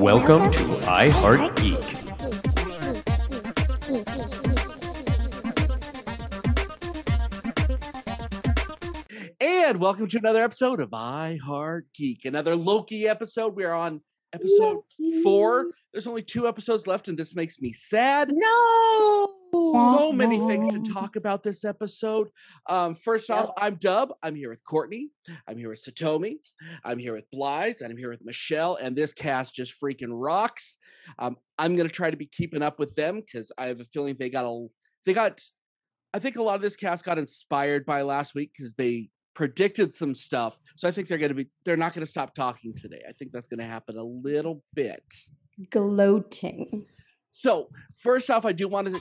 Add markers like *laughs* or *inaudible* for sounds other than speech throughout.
Welcome to iHeart Geek. And welcome to another episode of I Heart Geek. Another Loki episode. We are on episode four. There's only two episodes left, and this makes me sad. No. So many things to talk about this episode. Um, first off, I'm Dub. I'm here with Courtney. I'm here with Satomi. I'm here with Blythe, and I'm here with Michelle. And this cast just freaking rocks. Um, I'm gonna try to be keeping up with them because I have a feeling they got a they got. I think a lot of this cast got inspired by last week because they predicted some stuff. So I think they're gonna be they're not gonna stop talking today. I think that's gonna happen a little bit. Gloating. So first off, I do want to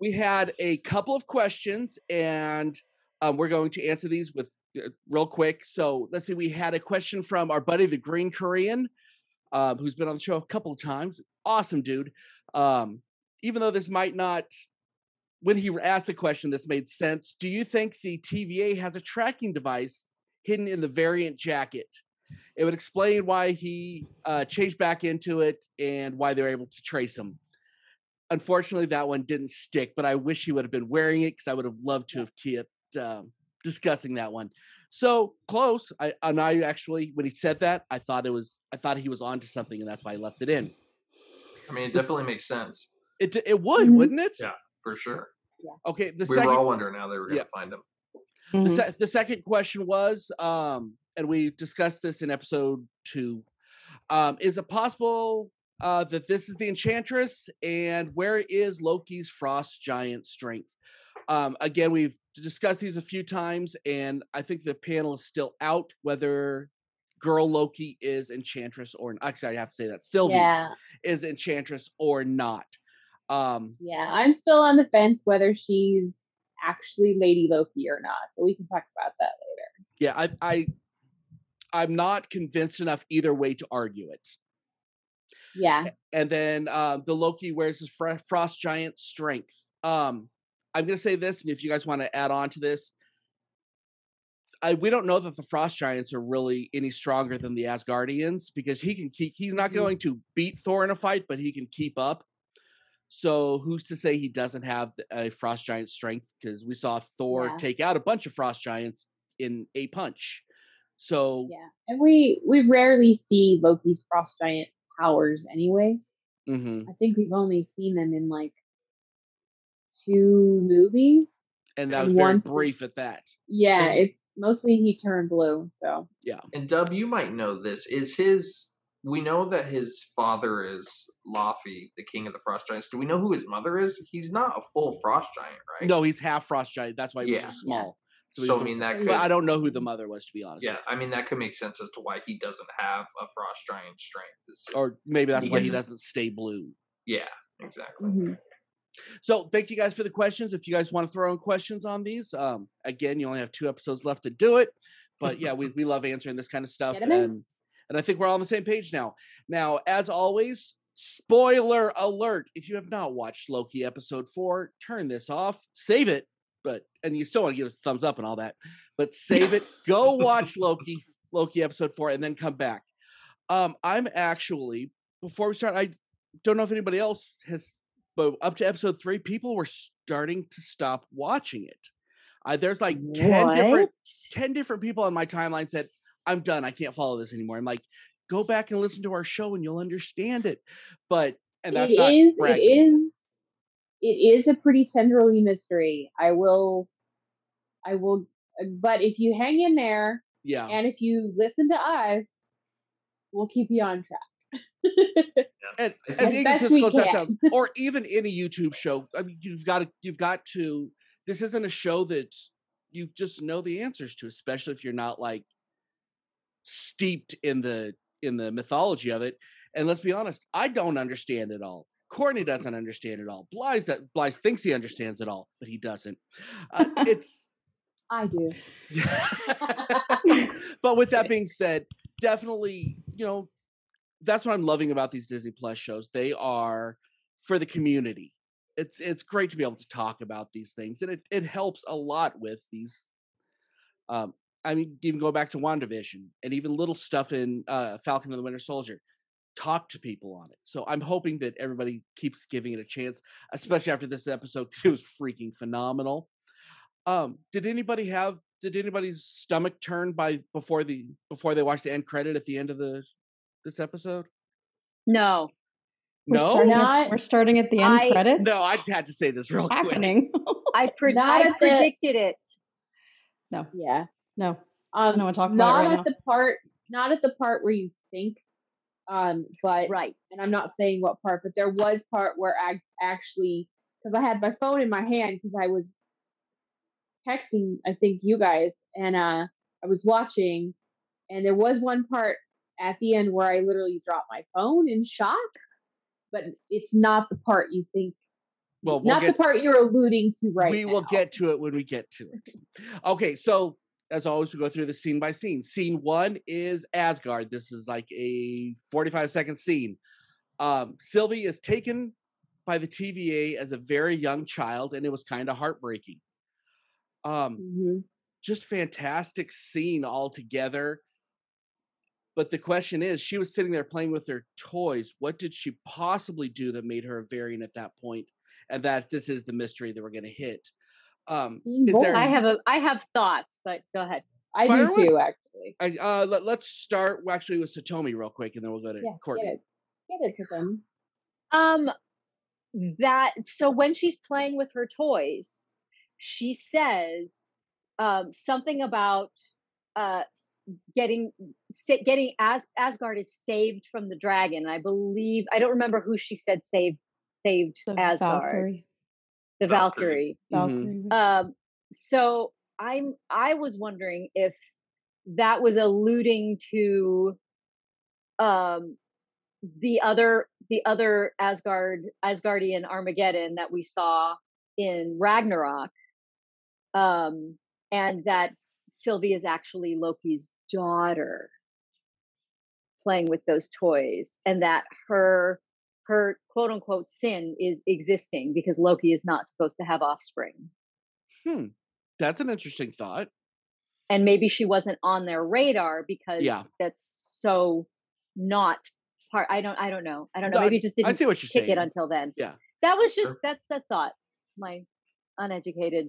we had a couple of questions and um, we're going to answer these with uh, real quick. So let's see we had a question from our buddy the green korean um, who's been on the show a couple of times. Awesome dude. Um, even though this might not when he asked the question this made sense. Do you think the tva has a tracking device hidden in the variant jacket it would explain why he uh, changed back into it and why they were able to trace him unfortunately that one didn't stick but i wish he would have been wearing it because i would have loved to have kept um, discussing that one so close I, and i actually when he said that i thought it was i thought he was onto something and that's why i left it in I mean, it definitely makes sense it it would Mhm. wouldn't it Yeah. for sure. okay the we second were all wondering how they were going to yeah. find him. the, Mhm. se- the second question was um and we discussed this in episode two um is it possible uh that this is the enchantress and where is loki's frost giant strength um again we've discussed these a few times and i think the panel is still out whether girl loki is enchantress or actually i have to say that sylvie Yeah. is enchantress or not um Yeah. I'm still on the fence whether she's actually Lady Loki or not, but we can talk about that later. yeah i i i'm not convinced enough either way to argue it Yeah. and then um, the Loki wears his fr- frost giant strength. Um, I'm gonna say this, and if you guys want to add on to this, I we don't know that the frost giants are really any stronger than the Asgardians because he can keep. He's not Mhm. going to beat Thor in a fight, but he can keep up. So who's to say he doesn't have a frost giant strength? Because we saw Thor Yeah. take out a bunch of frost giants in a punch. So Yeah. And we we rarely see Loki's frost giant powers anyways. mhm. I think we've only seen them in like two movies. and that And very brief at that. Yeah, And- it's mostly he turned blue, so yeah, And Dub, you might know this. Is his? We know that his father is Laufey, the king of the Frost Giants. Do we know who his mother is? He's not a full Frost Giant, right? No, he's half frost giant. That's why he Yeah. was so small. He's So I mean that could. I don't know who the mother was to be honest. Yeah, I mean that could make sense as to why he doesn't have a Frost Giant strength. Or maybe that's He why he doesn't stay blue. yeah, exactly. mhm. So thank you guys for the questions. If you guys want to throw in questions on these, um, again, you only have two episodes left to do it. But yeah, we, we love answering this kind of stuff. Get 'em in. And and I think we're all on the same page now. Now, as always, spoiler alert. If you have not watched Loki episode four, turn this off, save it, but and you still want to give us a thumbs up and all that, but *laughs* save it, go watch Loki, Loki episode four, and then come back. Um, I'm actually before we start, I don't know if anybody else has but up to episode three, people were starting to stop watching it. Uh, there's like 10 different 10 different people on my timeline said, I'm done. I can't follow this anymore. I'm like, go back and listen to our show and you'll understand it. But and that's it is it is it is a pretty tenderly mystery i will i will but if you hang in there yeah. and if you listen to us we'll keep you on track And as As egotistical as that sounds, or even any YouTube show, I mean, you've got to you've got to. This isn't a show that you just know the answers to, especially if you're not like steeped in the in the mythology of it. And let's be honest, I don't understand it all. Courtney doesn't understand it all. Blythe that Blythe thinks he understands it all, but he doesn't. Uh, *laughs* it's i do *laughs* but with that being said, definitely, you know, that's what I'm loving about these Disney Plus shows. They are for the community. It's it's great to be able to talk about these things, and it it helps a lot with these. Um, I mean, even go back to WandaVision and even little stuff in uh, Falcon and the Winter Soldier. Talk to people on it. So I'm hoping that everybody keeps giving it a chance, especially after this episode because it was freaking phenomenal. Um, did anybody have did anybody's stomach turn by before the before they watched the end credit at the end of the this episode? No. We're no, starting, Not- at, we're starting at the end I- credits. no, I just had to say this real What's quick. happening. *laughs* I, pre- I the- predicted it. No. Yeah. no, Um, know what I'm talking about not right at now. the part, not at the part where you think, um, but Right. and I'm not saying what part, but there was part where I actually, because I had my phone in my hand because I was texting, I think you guys, and uh, I was watching, and there was one part at the end where I literally dropped my phone in shock, but it's not the part you think, Well, we'll not get, the part you're alluding to right we will get to it when we get to it. Okay, so as always, we go through the scene by scene. Scene one is Asgard. This is like a 45 second scene. Um, Sylvie is taken by the TVA as a very young child, and it was kind of heartbreaking. Um, Mhm. just fantastic scene altogether. But the question is, she was sitting there playing with her toys. What did she possibly do that made her a variant at that point? And that this is the mystery that we're going to hit. Um, is there? I have a I have thoughts, but go ahead. I Fire do away. too, actually. I, uh, let, let's start actually with Satomi real quick, and then we'll go to Yeah, Courtney. get it, get it to them. Um that so when she's playing with her toys, she says um something about uh getting getting as Asgard is saved from the dragon. I believe I don't remember who she said saved saved the Asgard. Valkyrie. The Valkyrie. Valkyrie. Mhm. Um, so I'm I was wondering if that was alluding to um the other the other Asgard Asgardian Armageddon that we saw in Ragnarok. Um and that Sylvie is actually Loki's daughter playing with those toys and that her her quote unquote sin is existing because Loki is not supposed to have offspring. Hmm. That's an interesting thought. and maybe she wasn't on their radar because Yeah. that's so not part i don't i don't know i don't know No, maybe it just didn't see what you're kick saying. it until then Yeah. that was just Sure. that's a thought my uneducated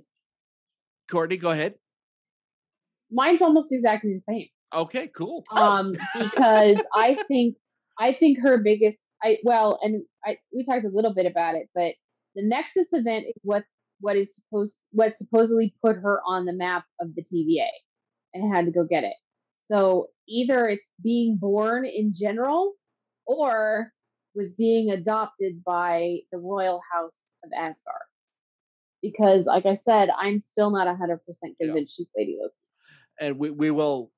Courtney, go ahead. Mine's almost exactly the same. Okay, cool. Um, *laughs* because I think I think her biggest I well, and I we talked a little bit about it, but the Nexus event is what what is supposed what supposedly put her on the map of the TVA and had to go get it. So either it's being born in general or was being adopted by the royal house of Asgard. Because like I said, I'm still not 100% convinced she's Lady Loki. and we, we will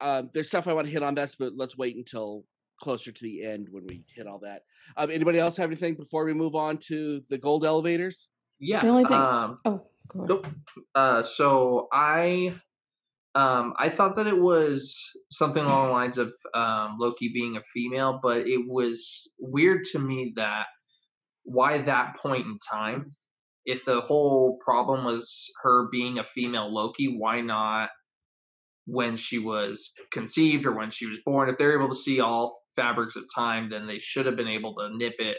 um, there's stuff i want to hit on this but let's wait until closer to the end when we hit all that um, anybody else have anything before we move on to the gold elevators Yeah. The only thing- Um, Oh, go. Nope. Uh, so I, um, I thought that it was something along the lines of um, Loki being a female, but it was weird to me that why that point in time, if the whole problem was her being a female Loki, why not when she was conceived or when she was born? If they're able to see all fabrics of time, then they should have been able to nip it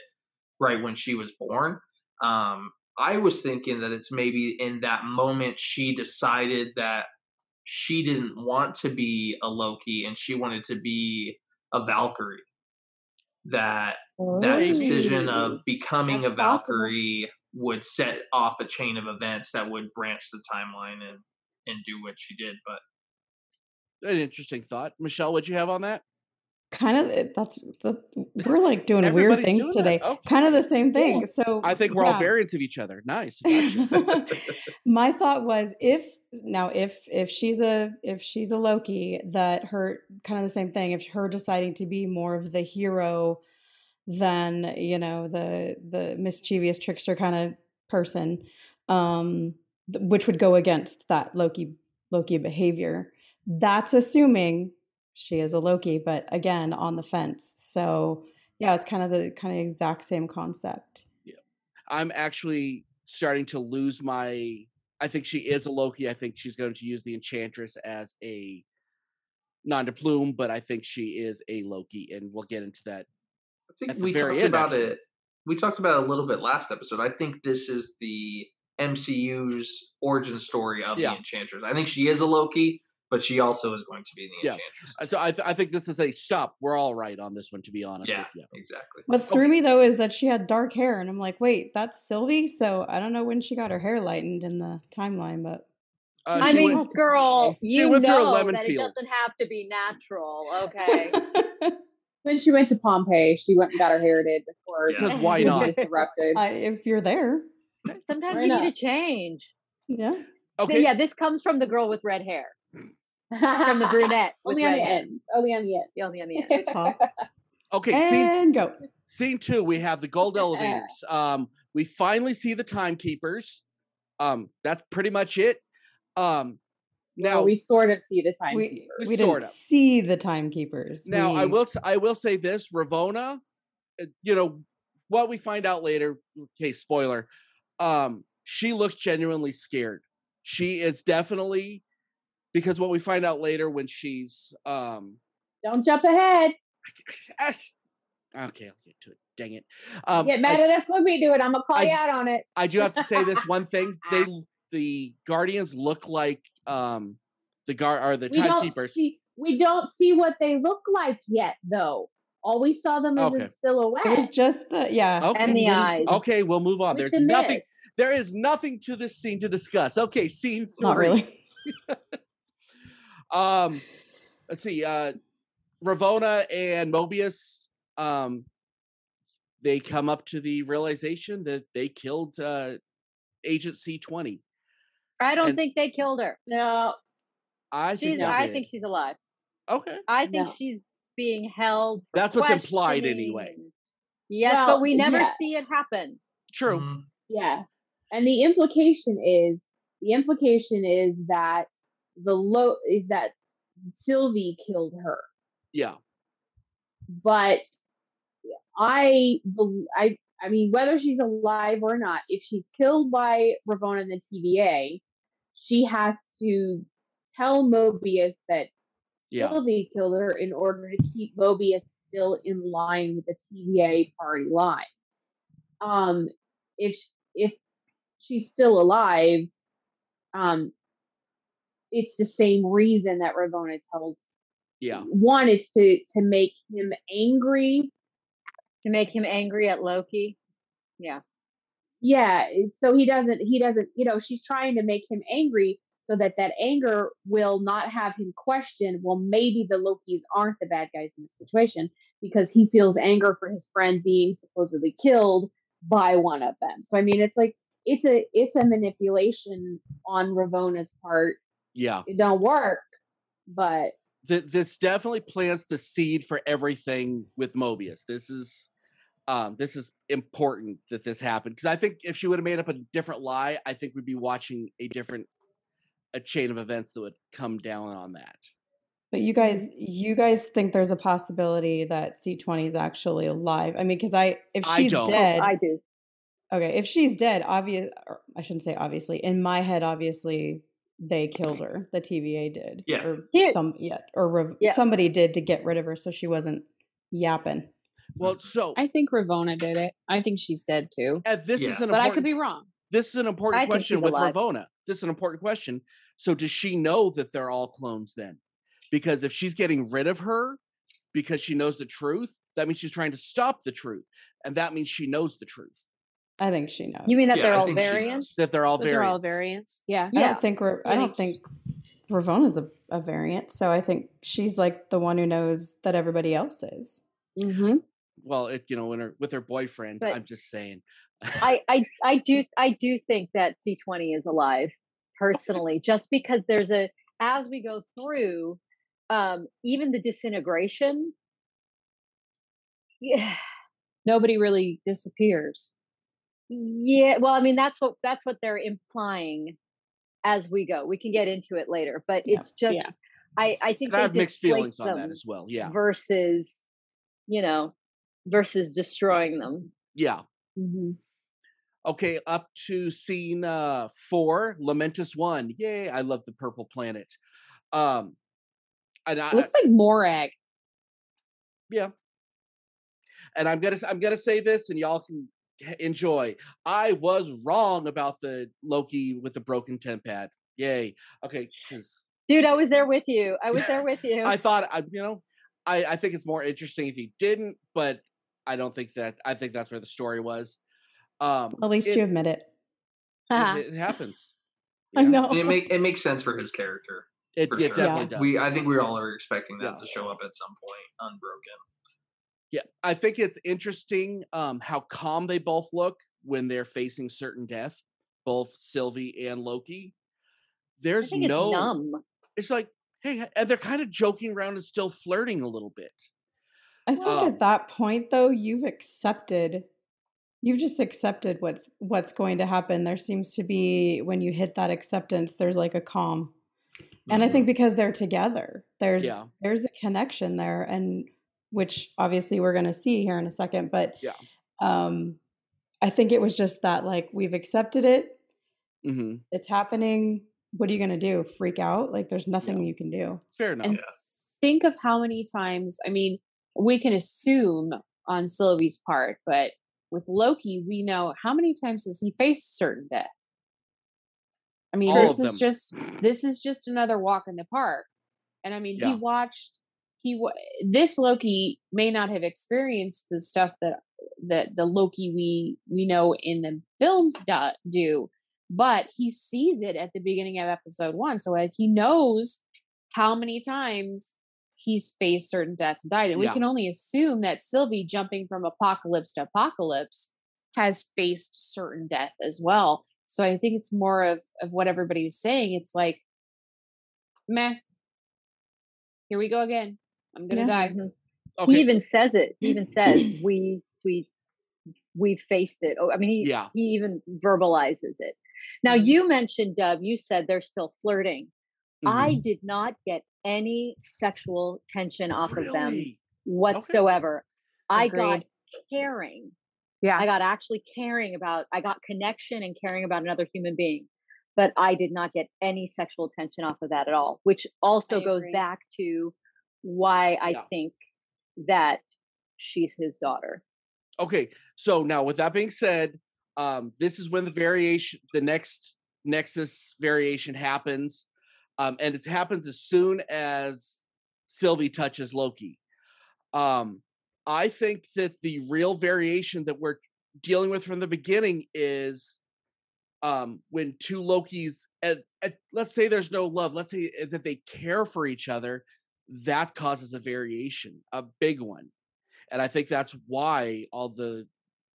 right when she was born. Um, I was thinking that it's maybe in that moment she decided that she didn't want to be a Loki and she wanted to be a Valkyrie. That that decision of becoming That's a possible. Valkyrie would set off a chain of events that would branch the timeline and and do what she did. But an interesting thought michelle what'd you have on that kind of that's the, we're like *laughs* doing weird things doing today. Okay. Kind of the same thing. So i think we're all variants of each other nice *laughs* my thought was if now if if she's a if she's a loki that her kind of the same thing if her deciding to be more of the hero than you know the the mischievous trickster kind of person um th- which would go against that loki loki behavior that's assuming she is a loki but again on the fence so yeah it's kind of the kind of exact same concept Yeah. i'm actually starting to lose my i think she is a loki i think she's going to use the enchantress as a non de plume but i think she is a loki and we'll get into that I think At the we very talked end, about actually. it. We talked about it a little bit last episode. I think this is the MCU's origin story of Yeah. the Enchantress. I think she is a Loki, but she also is going to be the Yeah. Enchantress. Uh, So I, th- I think this is a stop. We're all right on this one, to be honest Yeah, with you. exactly. What threw me though is that she had dark hair, and I'm like, wait, that's Sylvie. So I don't know when she got her hair lightened in the timeline, but Uh, I mean, went- girl, she you went through a know lemon that field. it doesn't have to be natural. Okay. *laughs* When she went to Pompeii, she went and got her hair did before Yeah. because why *laughs* it not? disrupted. I, if you're there, Sometimes Why you not? need a change. yeah. So, Okay. yeah, this comes from the girl with red hair, from the brunette *laughs* Only on the hair. end. Only on the end. Only on the *laughs* end. Top. Okay. Scene, and go. scene two, we have the gold elevators. *laughs* Um, we finally see the timekeepers. Um, that's pretty much it. Um, now, Well, we sort of see the time. We, We we sort didn't of. see the timekeepers. now I will s- I will say this: Ravonna, uh, you know, what we find out later. Okay, spoiler. Um, she looks genuinely scared. She is definitely because what we find out later when she's um Don't jump ahead. *laughs* Ash- okay, I'll get to it. Dang it. Um, Get mad I, at us when we do it. I'm gonna call I- you out on it. I do have to say this one thing. *laughs* They the Guardians look like um the guard or the We don't timekeepers. see. We don't see what they look like yet, though. All we saw them as Okay. a silhouette. It was just the yeah. Okay. And the eyes okay we'll move on. With There's the nothing. mist. There is nothing to this scene to discuss. Okay, scene three. Not really. *laughs* Um, let's see. Uh, Ravonna and Mobius. Um, they come up to the realization that they killed uh, Agent C twenty. I don't And- think they killed her. no, I think She's. they I did. think she's alive. okay. I think No. she's being held. for That's what's implied anyway. Yes, Well, but we never yeah. see it happen. True. Mhm. yeah, and the implication is the implication is that the low is that Sylvie killed her, Yeah. but I, I, I mean, whether she's alive or not, if she's killed by Ravonna and the TVA, she has to tell Mobius that Yeah. Sylvie killed her in order to keep Mobius still in line with the TVA party line. Um, if if she's still alive, um, it's the same reason that Ravonna tells. Yeah. One is to to make him angry. To make him angry at Loki. Yeah. Yeah, so he doesn't he doesn't you know she's trying to make him angry so that that anger will not have him question well maybe the lokis aren't the bad guys in this situation because he feels anger for his friend being supposedly killed by one of them so i mean it's like it's a it's a manipulation on ravonna's part Yeah. it don't work but Th- this definitely plants the seed for everything with Mobius. This is um this is important that this happened because I think if she would have made up a different lie, I think we'd be watching a different a chain of events that would come down on that. But you guys, you guys think there's a possibility that C20 is actually alive? I mean, because I, if I she's don't. dead, I do. okay, if she's dead, obvious, I shouldn't say obviously. In my head, obviously, they killed her. The TVA did, Yeah. or Here- some, yeah, or rev- Yeah. somebody did to get rid of her, so she wasn't yapping. Well, so I think Ravonna did it. I think she's dead too. uh, this Yeah. is an But I could be wrong. this is an important I question with alive. Ravonna. This is an important question. So does she know that they're all clones then? Because if she's getting rid of her because she knows the truth, that means she's trying to stop the truth. And that means she knows the truth. I think she knows. You mean that Yeah, they're I all think she knows. variants? That they're all But they're all variants. variants. Yeah. I don't think we're. I don't think Ravonna's a, a variant. So I think she's like the one who knows that everybody else is. Mm-hmm. Well, it, you know, when her with her boyfriend, But- I'm just saying. I, *laughs* I I do I do think that C20 is alive personally, just because there's a as we go through, um, even the disintegration. *sighs* Yeah, Nobody really disappears. Yeah. Well, I mean that's what that's what they're implying as we go. We can get into it later, but Yeah. it's just Yeah. I I think I have mixed feelings on that as well. Yeah. versus you know versus destroying them. Yeah. mm-hmm. Okay, up to scene uh four, Lamentis One. Yay, I love the purple planet. Um and I It looks like Morag. yeah. and I'm gonna I'm gonna say this, and y'all can enjoy. I was wrong about the Loki with the broken TemPad. Yay. Okay. Dude, I was there with you. I was there with you. I thought I you know I I think it's more interesting if he didn't, but I don't think that I think that's where the story was. Um, At least it, you admit it. it, it happens. I know. And it make it makes sense for his character. It, For it sure. definitely Yeah. does. We I think we all are expecting that Yeah. to show up at some point, unbroken. Yeah, I think it's interesting um, how calm they both look when they're facing certain death, both Sylvie and Loki. I There's think no, it's numb. it's like, hey, and they're kind of joking around and still flirting a little bit. I think Um, at that point though, you've accepted you've just accepted what's what's going to happen. There seems to be when you hit that acceptance, there's like a calm. And I think because they're together, there's Yeah, there's a connection there and which obviously we're going to see here in a second, but Yeah. um I think it was just that like we've accepted it, hmm it's happening. What are you going to do? Freak out? Like there's nothing you can do. fair enough. And think of how many times, I mean, we can assume on Sylvie's part, but with Loki, we know how many times has he faced certain death? I mean, All this is just this is just another walk in the park. And I mean, Yeah. he watched he this Loki may not have experienced the stuff that that the Loki we we know in the films do, do but he sees it at the beginning of episode 1 so like he knows how many times he's faced certain death and died and we can only assume that Sylvie jumping from apocalypse to apocalypse has faced certain death as well. So I think it's more of of what everybody's saying it's like meh. Here we go again I'm gonna Yeah. die Mhm. Okay, He even says it. He even says *clears throat* we we we faced it. Oh, I mean, he Yeah. he even verbalizes it. Now Mhm. you mentioned Dub. You said they're still flirting. I mhm. did not get any sexual tension off of them really whatsoever. I got caring. yeah I got actually caring about. I got connection and caring about another human being. But I did not get any sexual tension off of that at all, which also I goes agree. back to why I Yeah. think that she's his daughter. Okay, so now with that being said, um, this is when the variation, the next Nexus variation happens, um, and it happens as soon as Sylvie touches Loki. Um, I think that the real variation that we're dealing with from the beginning is um, when two Lokis, at, at, let's say there's no love, let's say uh, that they care for each other, that causes a variation, a big one and I think that's why all the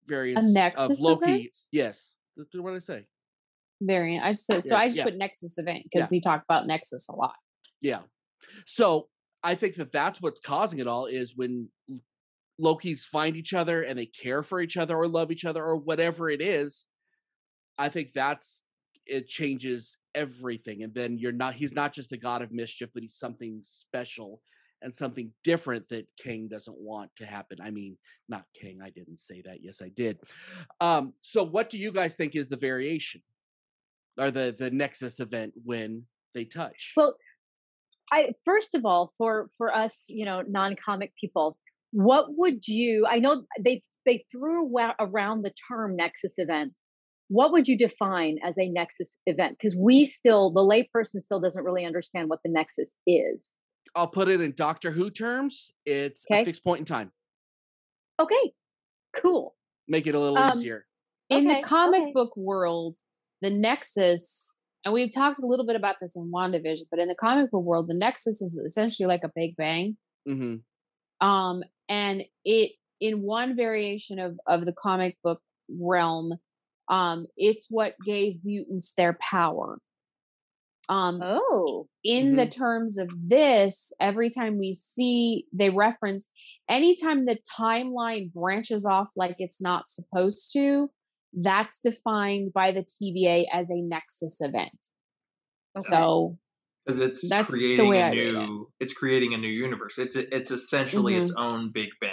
variants of Loki. event? Yes, what I say. variant. I said, so Yeah, I just yeah. put Nexus event because Yeah. we talk about Nexus a lot. Yeah. So I think that that's what's causing it all is when Lokis find each other and they care for each other or love each other or whatever it is. I think that's it changes everything, and then you're not. He's not just a god of mischief, but he's something special and something different that Kang doesn't want to happen. I mean, not Kang. I didn't say that. Yes, I did. Um, so, what do you guys think is the variation or the the Nexus event when they touch? Well, I first of all, for for us, you know, non-comic people, what would you? I know they they threw around the term Nexus event. What would you define as a Nexus event? Because we still, the layperson still doesn't really understand what the Nexus is. I'll put it in Doctor Who terms. It's a fixed point in time. Okay, cool. Make it a little Um, easier. In Okay, the comic okay. book world, the Nexus, and we've talked a little bit about this in WandaVision, but in the comic book world, the Nexus is essentially like a Big Bang. hmm Um, and it in one variation of of the comic book realm, um, it's what gave mutants their power. Um, Oh, in the terms of this, every time we see they reference anytime the timeline branches off like it's not supposed to, that's defined by the TVA as a nexus event. Okay. So because it's That's the creating way a I read it. it's creating a new universe it's it's essentially its own big bang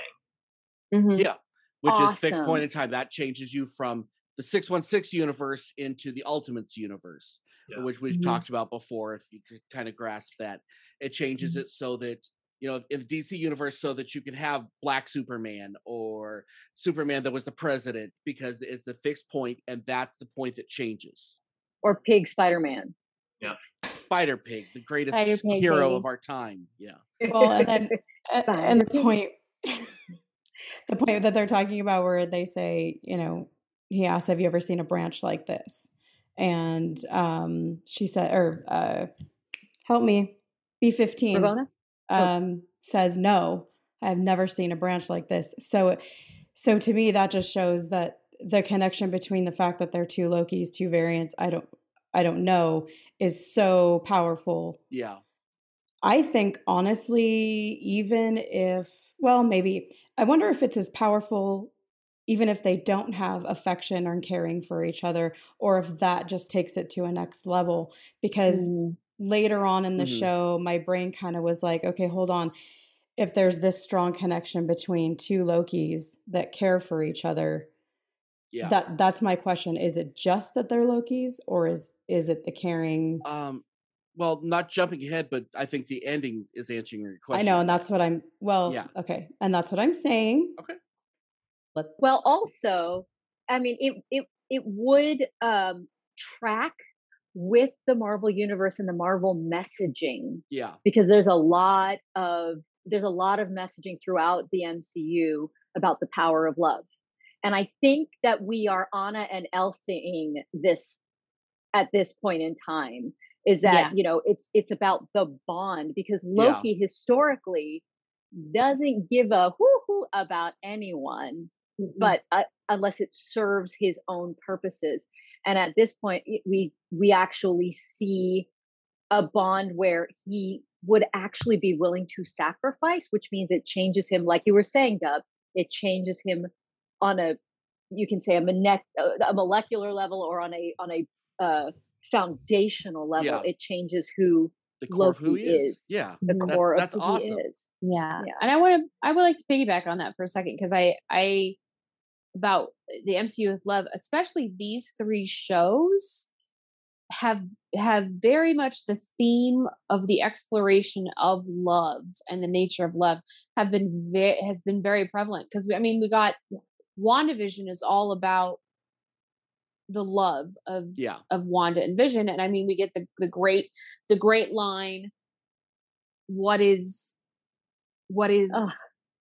mhm. Yeah, which is fixed point in time. That changes you from the six one six universe into the Ultimates universe, Yeah. which we've Mhm. talked about before. If you could kind of grasp that, it changes Mhm. it so that you know, in the DC universe, so that you can have Black Superman or Superman that was the president, because it's a fixed point, and that's the point that changes. Or Pig Spider Man. Yeah. Spider Pig, the greatest Spider Pig, hero baby. of our time. Yeah. Well, and then *laughs* and the point *laughs* the point that they're talking about where they say, you know, he asked, "Have you ever seen a branch like this?" And um, she said, or uh, help me, B fifteen Ravonna? Oh. um, says no. I've never seen a branch like this. So, so to me, that just shows that the connection between the fact that they're two Lokis, two variants. I don't, I don't know, is so powerful Yeah. I think honestly, even if, well, maybe, I wonder if it's as powerful, even if they don't have affection or caring for each other, or if that just takes it to a next level. Because Mm. later on in the Mhm. show, my brain kind of was like, okay, hold on. If there's this strong connection between two Lokis that care for each other, Yeah. that that's my question. Is it just that they're Lokis, or is is it the caring? um well not jumping ahead but i think the ending is answering your question. I know, and that's what I'm. Well, Yeah. okay, and that's what I'm saying. Okay. Let Well, also, I mean, it it it would um, track with the Marvel universe and the Marvel messaging yeah because there's a lot of there's a lot of messaging throughout the MCU about the power of love. And I think that we are Anna and Elsing this at this point in time is that Yeah. you know it's it's about the bond because Yeah. Loki historically doesn't give a whoo hoo about anyone but uh, unless it serves his own purposes and at this point we we actually see a bond where he would actually be willing to sacrifice which means it changes him like you were saying dub it changes him on a you can say a, mone- a molecular level or on a on a uh, foundational level Yeah. it changes who the core of who Loki he is, is. yeah the Mhm. That- core that's of who awesome. he is Yeah. Yeah. And I want to I would like to piggyback on that for a second because I I about the MCU with love, especially these three shows have have very much the theme of the exploration of love and the nature of love have been very has been very prevalent because I mean we got WandaVision is all about the love of yeah of Wanda and Vision. And I mean, we get the the great the great line. What is what is Ugh.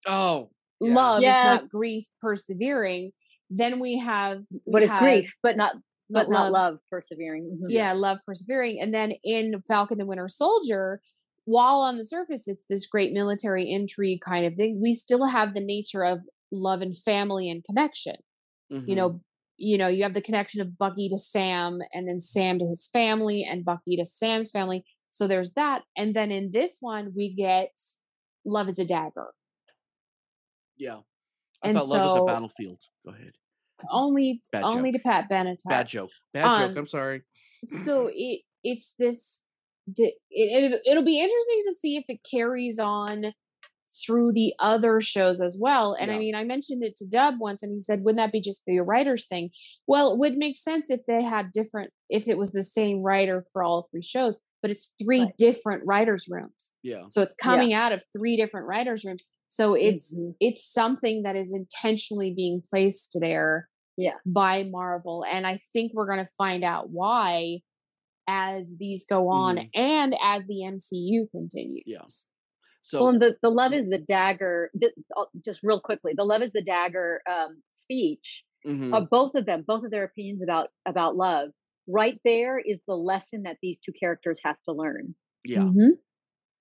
oh yeah. love if Yes. not grief persevering? Then we have we what is have grief but not but not love. love persevering Mhm. Yeah, love persevering. And then in Falcon and Winter Soldier, while on the surface it's this great military intrigue kind of thing, we still have the nature of love and family and connection. you Mhm. know you know you have the connection of bucky to sam and then sam to his family and bucky to sam's family so there's that and then in this one we get love is a dagger yeah. I and thought love was a so- battlefield. Go ahead. Only Bad only joke. to pat benatar. Bad joke. Bad Um, joke i'm sorry. so it it's this the, it, it, it'll be interesting to see if it carries on through the other shows as well and i mean i mentioned it to dub once and he said wouldn't that be just for your writers thing? Well it would make sense if they had different if it was the same writer for all three shows but it's three Right. different writers rooms yeah so it's coming out of three different writers rooms so it's Mhm. it's something that is intentionally being placed there Yeah. by marvel and i think we're going to find out why as these go on Mhm. and as the mcu continues Yes. so well, and the, the love is the dagger. The, uh, just real quickly, the love is the dagger um, speech mhm, of both of them, both of their opinions about about love. Right there is the lesson that these two characters have to learn. yeah Mhm.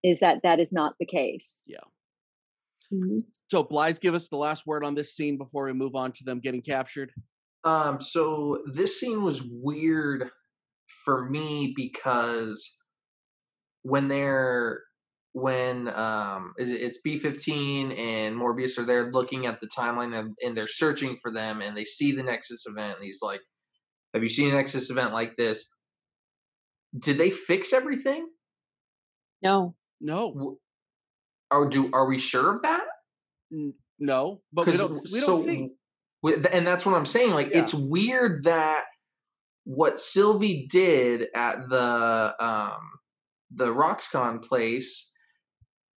Is that that is not the case. Yeah. Mhm. so blythe give us the last word on this scene before we move on to them getting captured Um, so this scene was weird for me because when they're when um it's B fifteen and Morbius are there looking at the timeline and, and they're searching for them and they see the Nexus event and he's like, Have you seen an Nexus event like this? Did they fix everything? no no W- Or do are we sure of that? no but we 'Cause don't we don't so- see and that's what I'm saying. Like, Yeah. it's weird that what Sylvie did at the um the Roxcon place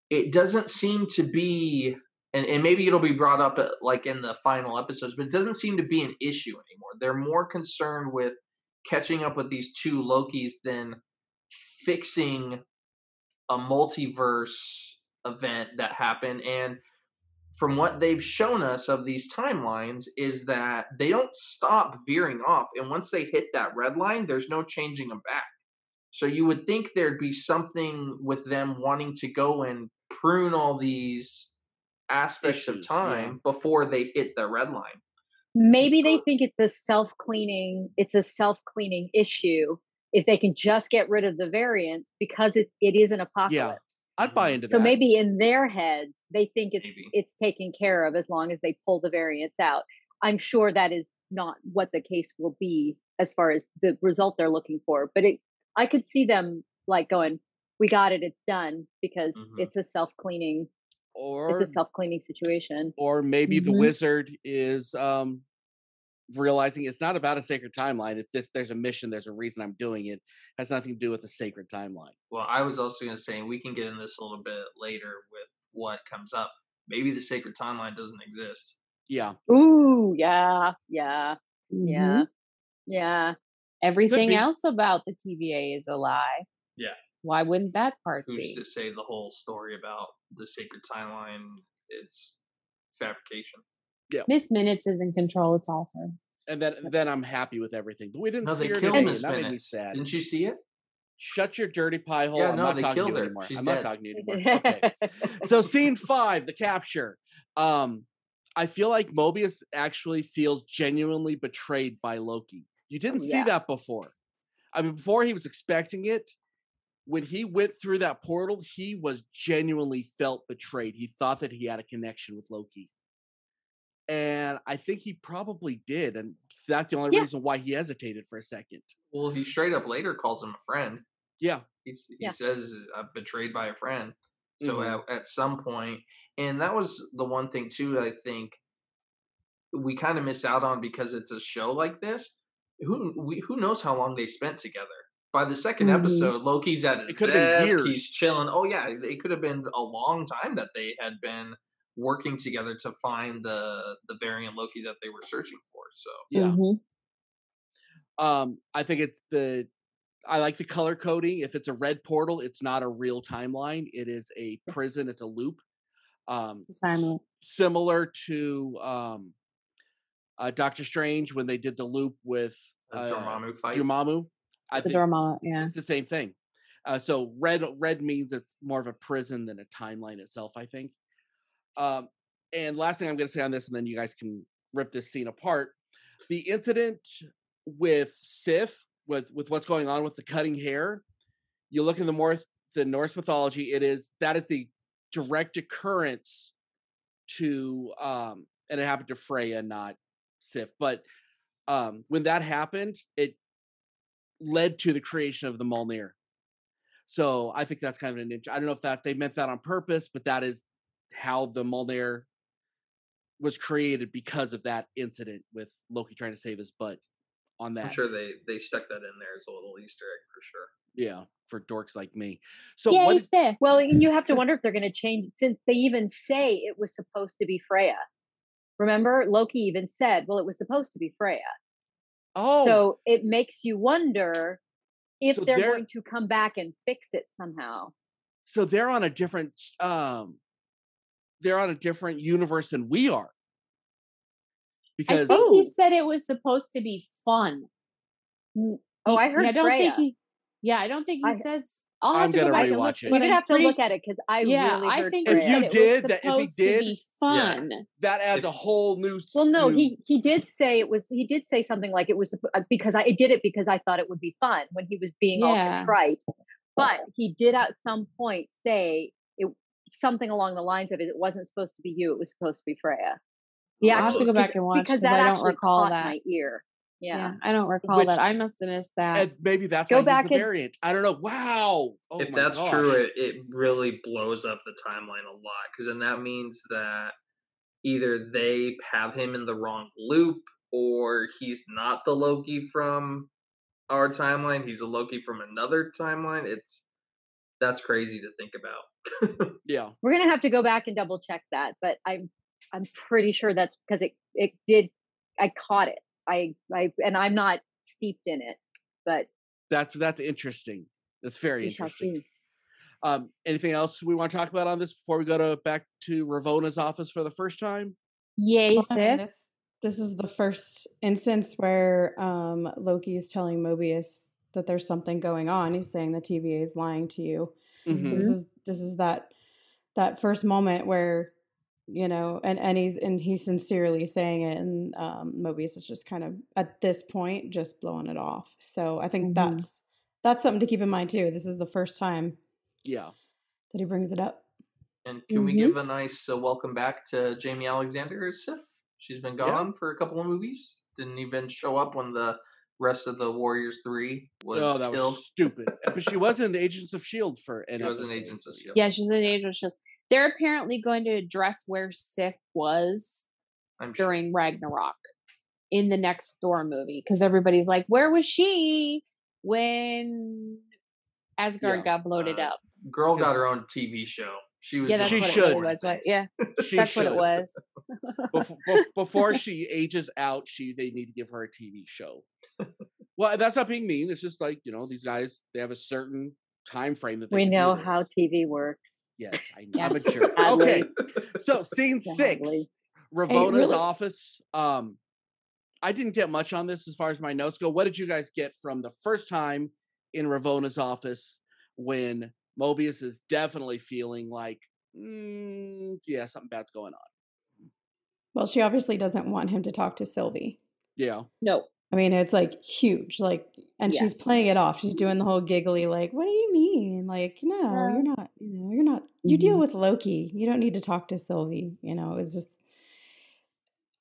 it doesn't seem to be and, and maybe it'll be brought up at, like in the final episodes, but it doesn't seem to be an issue anymore. They're more concerned with catching up with these two Lokis than fixing a multiverse event that happened. And from what they've shown us of these timelines, is that they don't stop veering off. And once they hit that red line, there's no changing them back. So you would think there'd be something with them wanting to go and prune all these aspects Issues, of time before they hit the red line. Maybe they think it's a self-cleaning, it's a self-cleaning issue if they can just get rid of the variants because it's it is an apocalypse. I'd buy into So that. maybe in their heads they think it's Maybe. it's taken care of as long as they pull the variants out. I'm sure that is not what the case will be as far as the result they're looking for, but it I could see them like going, "We got it, it's done," because Mhm. it's a self-cleaning or it's a self-cleaning situation. or maybe the Mhm. wizard is um realizing it's not about a sacred timeline. If this there's a mission, there's a reason I'm doing it. has nothing to do with the sacred timeline. Well, I was also going to say we can get in this a little bit later with what comes up. Maybe the sacred timeline doesn't exist. Yeah. Ooh, yeah, yeah, Mhm. yeah, yeah. Everything be. else about the TVA is a lie. Yeah. Why wouldn't that part Who's be? to say the whole story about the sacred timeline is fabrication? Yeah. Miss Minutes is in control. It's all her. And then then I'm happy with everything. But we didn't No, see they her killed today, Miss and that made me sad. Didn't you see it? Shut your dirty pie hole. Yeah, I'm no, not they talking to killed you her. anymore. She's I'm not dead. talking to you anymore. *laughs* Okay. so scene five, the capture. Um, I feel like Mobius actually feels genuinely betrayed by Loki. You didn't see yeah. that before. I mean, before he was expecting it. When he went through that portal, he was genuinely felt betrayed. He thought that he had a connection with Loki. And I think he probably did. And that's the only Yeah. reason why he hesitated for a second. Well, he straight up later calls him a friend. Yeah. He, he Yeah. says, "I'm betrayed by a friend." So Mhm. at, at some point, and that was the one thing too. I think we kind of miss out on because it's a show like this. Who we, who knows how long they spent together? By the 2nd Mhm. episode, Loki's at his could have been desk. He's chilling. Oh yeah, it could have been a long time that they had been working together to find the the variant Loki that they were searching for. So Yeah. Mhm. Um, I think it's the I like the color coding. If it's a red portal, it's not a real timeline. It is a prison. It's a loop. Um, It's a time s- similar to um, uh, Doctor Strange when they did the loop with uh, Dormammu fight. Dormammu. I The think Dormammu, yeah. it's the same thing. Uh, so red red means it's more of a prison than a timeline itself. I think. Um, and last thing I'm going to say on this, and then you guys can rip this scene apart. The incident with Sif, with with what's going on with the cutting hair. You look in the North the Norse mythology. It is that is the direct occurrence to um, and it happened to Freya, not Sif. But um, when that happened, it led to the creation of the Mjolnir. So I think that's kind of an. int- I don't know if that they meant that on purpose, but that is how the Mjolnir was created because of that incident with Loki trying to save his butt on that. I'm sure they they stuck that in there as a little Easter egg for sure. Yeah, for dorks like me. So Yay, what? is- Well, you have to wonder if they're going to change since they even say it was supposed to be Freya. Remember, Loki even said, "Well, it was supposed to be Freya." Oh, So it makes you wonder if So they're, they're- going to come back and fix it somehow. so they're on a different. um They're on a different universe than we are. I Because think Oh. he said it was supposed to be fun. Oh, I heard I don't Freya. think he. Yeah, I don't think he I- says. I'll I'm have to go gonna back and look. rewatch it. but You'd I'm have to pretty look at it because I yeah, really I heard think If he Freya. said you it did, was that- if he supposed to did- be fun. that adds a whole new. Well, no, new- he he did say it was. He did say something like it was uh, because I it did it because I thought it would be fun when he was being all contrite. But he did at some point say it something along the lines of it. It wasn't supposed to be you. It was supposed to be Freya. Yeah, I'll have to go back and watch because 'cause that I don't recall that. my ear. Yeah. Yeah. I don't recall Which- that. I must have missed that. and maybe that's Go why he's back the and- variant. I don't know. Wow. Oh if my that's gosh. true, it, it really blows up the timeline a lot because then that means that either they have him in the wrong loop or he's not the Loki from our timeline. He's a Loki from another timeline. It's that's crazy to think about. *laughs* Yeah. We're gonna have to go back and double check that, but I'm I'm pretty sure that's because it it did. I caught it. I I and I'm not steeped in it, but That's that's interesting. That's very interesting. Um, anything else we want to talk about on this before we go to back to Ravonna's office for the first time? Yay, Well, I mean, this this is the first instance where um, Loki is telling Mobius that there's something going on. He's saying the TVA is lying to you. So Mhm. this is this is that that first moment where you know, and and he's and he's sincerely saying it, and um, Mobius is just kind of at this point just blowing it off. So I think Mhm. that's that's something to keep in mind too. This is the first time Yeah. that he brings it up. And can we Mhm. give a nice uh, welcome back to Jaimie Alexander as Sif? She's been Yeah. gone for a couple of movies. Didn't even show up when the rest of the Warriors Three was oh, that killed. was stupid. but she was in Agents of Shield for an She was in Agents of Shield. Yeah, she's an angel. She's they're apparently going to address where Sif was I'm sure. during Ragnarok in the next Thor movie because everybody's like, where was she when Asgard Yeah, got bloated uh, up? Girl got her own TV show. She was. Yeah, that's She what should. it was. Right? Yeah, *laughs* She that's what it was. Bef- bef- before she ages out, she they need to give her a TV show. Well, that's not being mean. It's just like you know, these guys they have a certain time frame that they We know how TV works. Yes, I know. Yeah. I'm a *laughs* jerk. Okay, so *laughs* scene six, Ravonna's really- office. Um, I didn't get much on this as far as my notes go. What did you guys get from the first time in Ravonna's office when Mobius is definitely feeling like, mm, yeah, something bad's going on? Well, she obviously doesn't want him to talk to Sylvie. Yeah, No, I mean, it's like huge, like, and Yeah. she's playing it off. She's doing the whole giggly, like, "What do you mean? Like, no, Yeah. you're not. You know, you're not. You deal Mhm. with Loki. You don't need to talk to Sylvie. You know, it's just.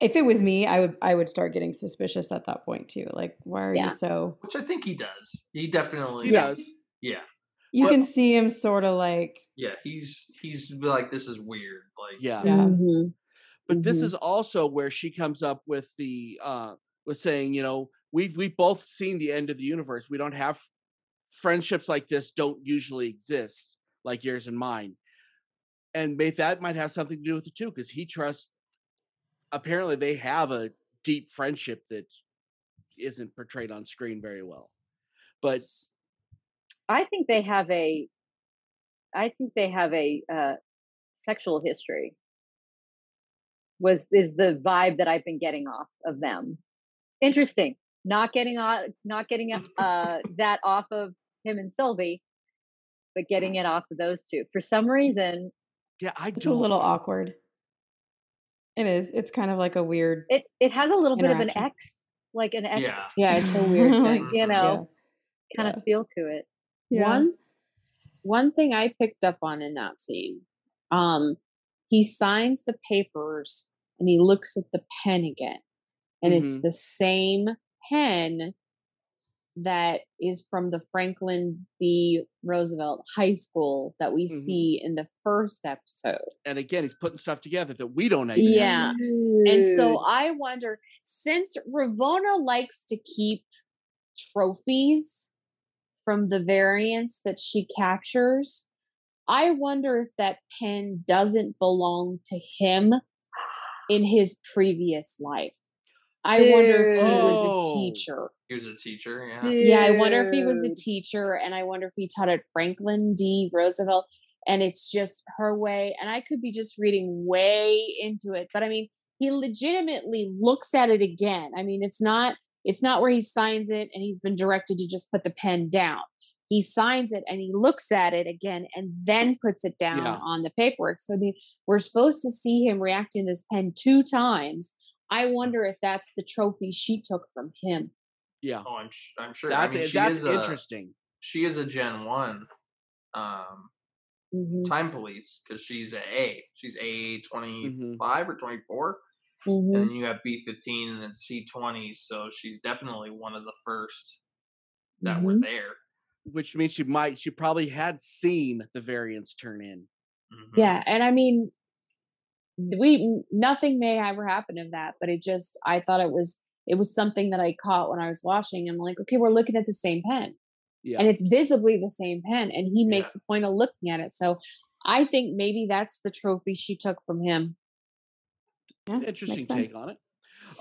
If it was me, I would I would start getting suspicious at that point too. Like, why are Yeah. you so? Which I think he does. He definitely he does. Yeah, You But- can see him sort of like, yeah. He's he's like this is weird. Like Yeah. yeah, Mhm. but this Mhm. is also where she comes up with the uh with saying you know we've we've both seen the end of the universe we don't have friendships like this don't usually exist like yours and mine and may, that might have something to do with it too because he trusts apparently they have a deep friendship that isn't portrayed on screen very well but I think they have a. I think they have a uh, sexual history. Was is the vibe that I've been getting off of them? Interesting. Not getting off, not getting *laughs* uh, that off of him and Sylvie, but getting it off of those two for some reason. yeah i it's a little awkward. It is. It's kind of like a weird. It it has a little bit of an X, like an X, Yeah. yeah, it's a weird *laughs* thing. you know, kind yeah. of feel to it. Yeah. One one thing I picked up on in that scene, um, he signs the papers and he looks at the pen again. And it's Mhm. the same pen that is from the Franklin D. Roosevelt High School that we Mhm. see in the first episode. and again he's putting stuff together that we don't even Yeah. yet. And so I wonder, since Ravonna likes to keep trophies from the variants that she captures, I wonder if that pen doesn't belong to him in his previous life. I wonder if he was Oh. a teacher. he was a teacher. Yeah. Yeah, I wonder if he was a teacher, and I wonder if he taught at Franklin D. Roosevelt, and it's just her way. And I could be just reading way into it, but I mean, he legitimately looks at it again. I mean, it's not it's not where he signs it and he's been directed to just put the pen down. He signs it and he looks at it again and then puts it down Yeah. on the paperwork. So I mean, we're supposed to see him reacting this pen two times. I wonder if that's the trophy she took from him. yeah Oh, I'm I'm sure. that's I mean, it- she that's is a, interesting She is a Gen One, um, Mhm. time police because she's a A. She's A twenty Mhm. or twenty four, Mhm. and then you have B fifteen and then C twenty. So she's definitely one of the first that were Mhm. there. which means she might she probably had seen the variants turn in Mhm. Yeah, and I mean, we nothing may ever happen of that, but it just I thought it was it was something that I caught when I was watching. I'm like, okay, we're looking at the same pen, yeah and it's visibly the same pen, and he makes Yeah. a point of looking at it. So I think maybe that's the trophy she took from him. Yeah, Interesting take on it.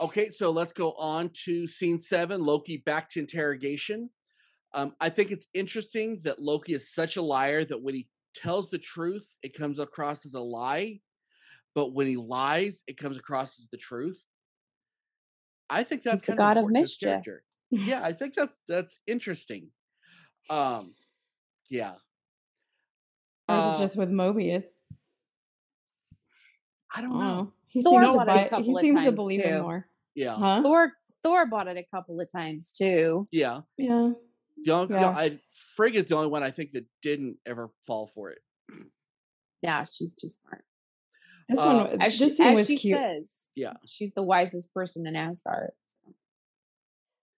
Okay, so let's go on to scene seven Loki back to interrogation. Um, I think it's interesting that Loki is such a liar that when he tells the truth, it comes across as a lie. But when he lies, it comes across as the truth. I think that's He's the kind god of important mischief. character. *laughs* Yeah, I think that's that's interesting. Um, yeah. Or is Uh, it just with Mobius? I I don't don't know. know. He Thor seems to bought it buy, he seems to believe him too. more. Yeah, Huh? Thor Thor bought it a couple of times too. yeah. Yeah. The only, Yeah. I, Frigg is the only one I think that didn't ever fall for it. Yeah, she's too smart. This Uh, one, As this she, scene as was she cute. says, Yeah. she's the wisest person in Asgard. so.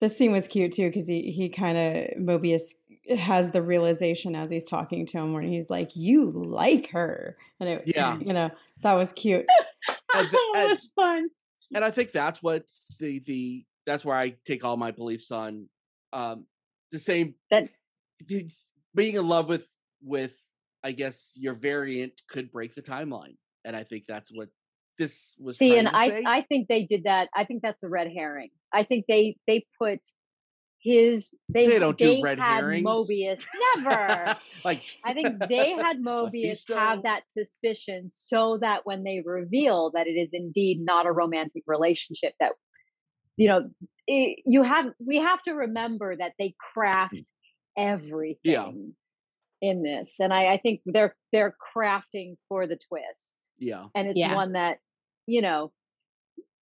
This scene was cute too because he he kind of Mobius has the realization as he's talking to him where he's like, "You like her," and it, Yeah. you know, that was cute. And, th- it was fun. and I think that's what the the that's where I take all my beliefs on. Um, the same That- being in love with with I guess your variant could break the timeline, and I think that's what this was. See, and I say. I think they did that. I think that's a red herring. I think they they put his they They don't do red had herrings. Mobius never. *laughs* like I think they *laughs* had Mobius have that suspicion so that when they reveal that it is indeed not a romantic relationship, that you know, it, you have we have to remember that they craft mm. everything in this, and I, I think they're they're crafting for the twist, yeah, and it's Yeah. one that you know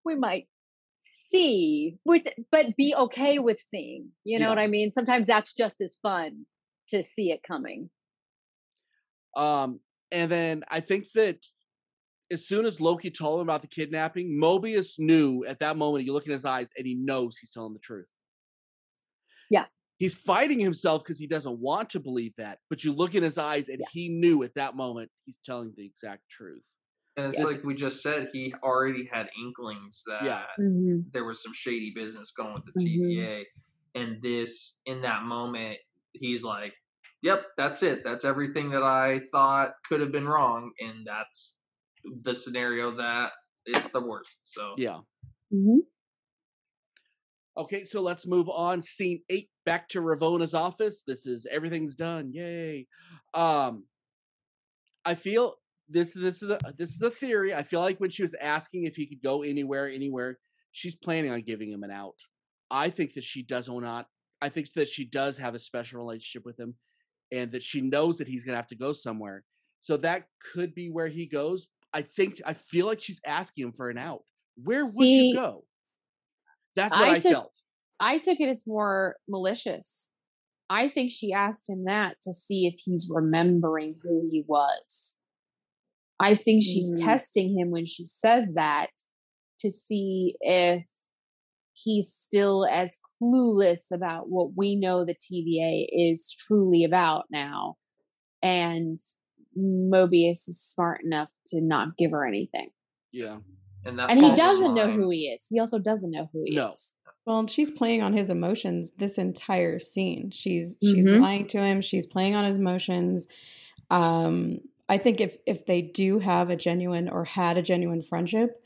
we might see, with, but be okay with seeing. You know Yeah. what I mean? Sometimes that's just as fun to see it coming. Um, and then I think that as soon as Loki told him about the kidnapping, Mobius knew at that moment. You look in his eyes, and he knows he's telling the truth. Yeah. he's fighting himself because he doesn't want to believe that. But you look in his eyes, and Yeah. he knew at that moment he's telling the exact truth. And it's Yes. like we just said, he already had inklings that Yeah. there was some shady business going with the. TVA. And this, in that moment, he's like, yep, that's it. That's everything that I thought could have been wrong. And that's the scenario that is the worst. So, Yeah. Mm-hmm. Okay, so let's move on. Scene eight, back to Ravonna's office. This is everything's done. Yay. Um I feel this this is a this is a theory. I feel like when she was asking if he could go anywhere, anywhere, she's planning on giving him an out. I think that she does or not. I think that she does have a special relationship with him and that she knows that he's gonna have to go somewhere. So that could be where he goes. I think I feel like she's asking him for an out. Where would you go? That's what I I, took- felt. I took it as more malicious. I think she asked him that to see if he's remembering who he was. I think she's Mm. testing him when she says that to see if he's still as clueless about what we know the TVA is truly about now. And Mobius is smart enough to not give her anything. Yeah. and that And he doesn't know who he is. He also doesn't know who he No. is. Well, and she's playing on his emotions this entire scene. She's she's Mhm. lying to him. She's playing on his emotions. Um, I think if if they do have a genuine or had a genuine friendship,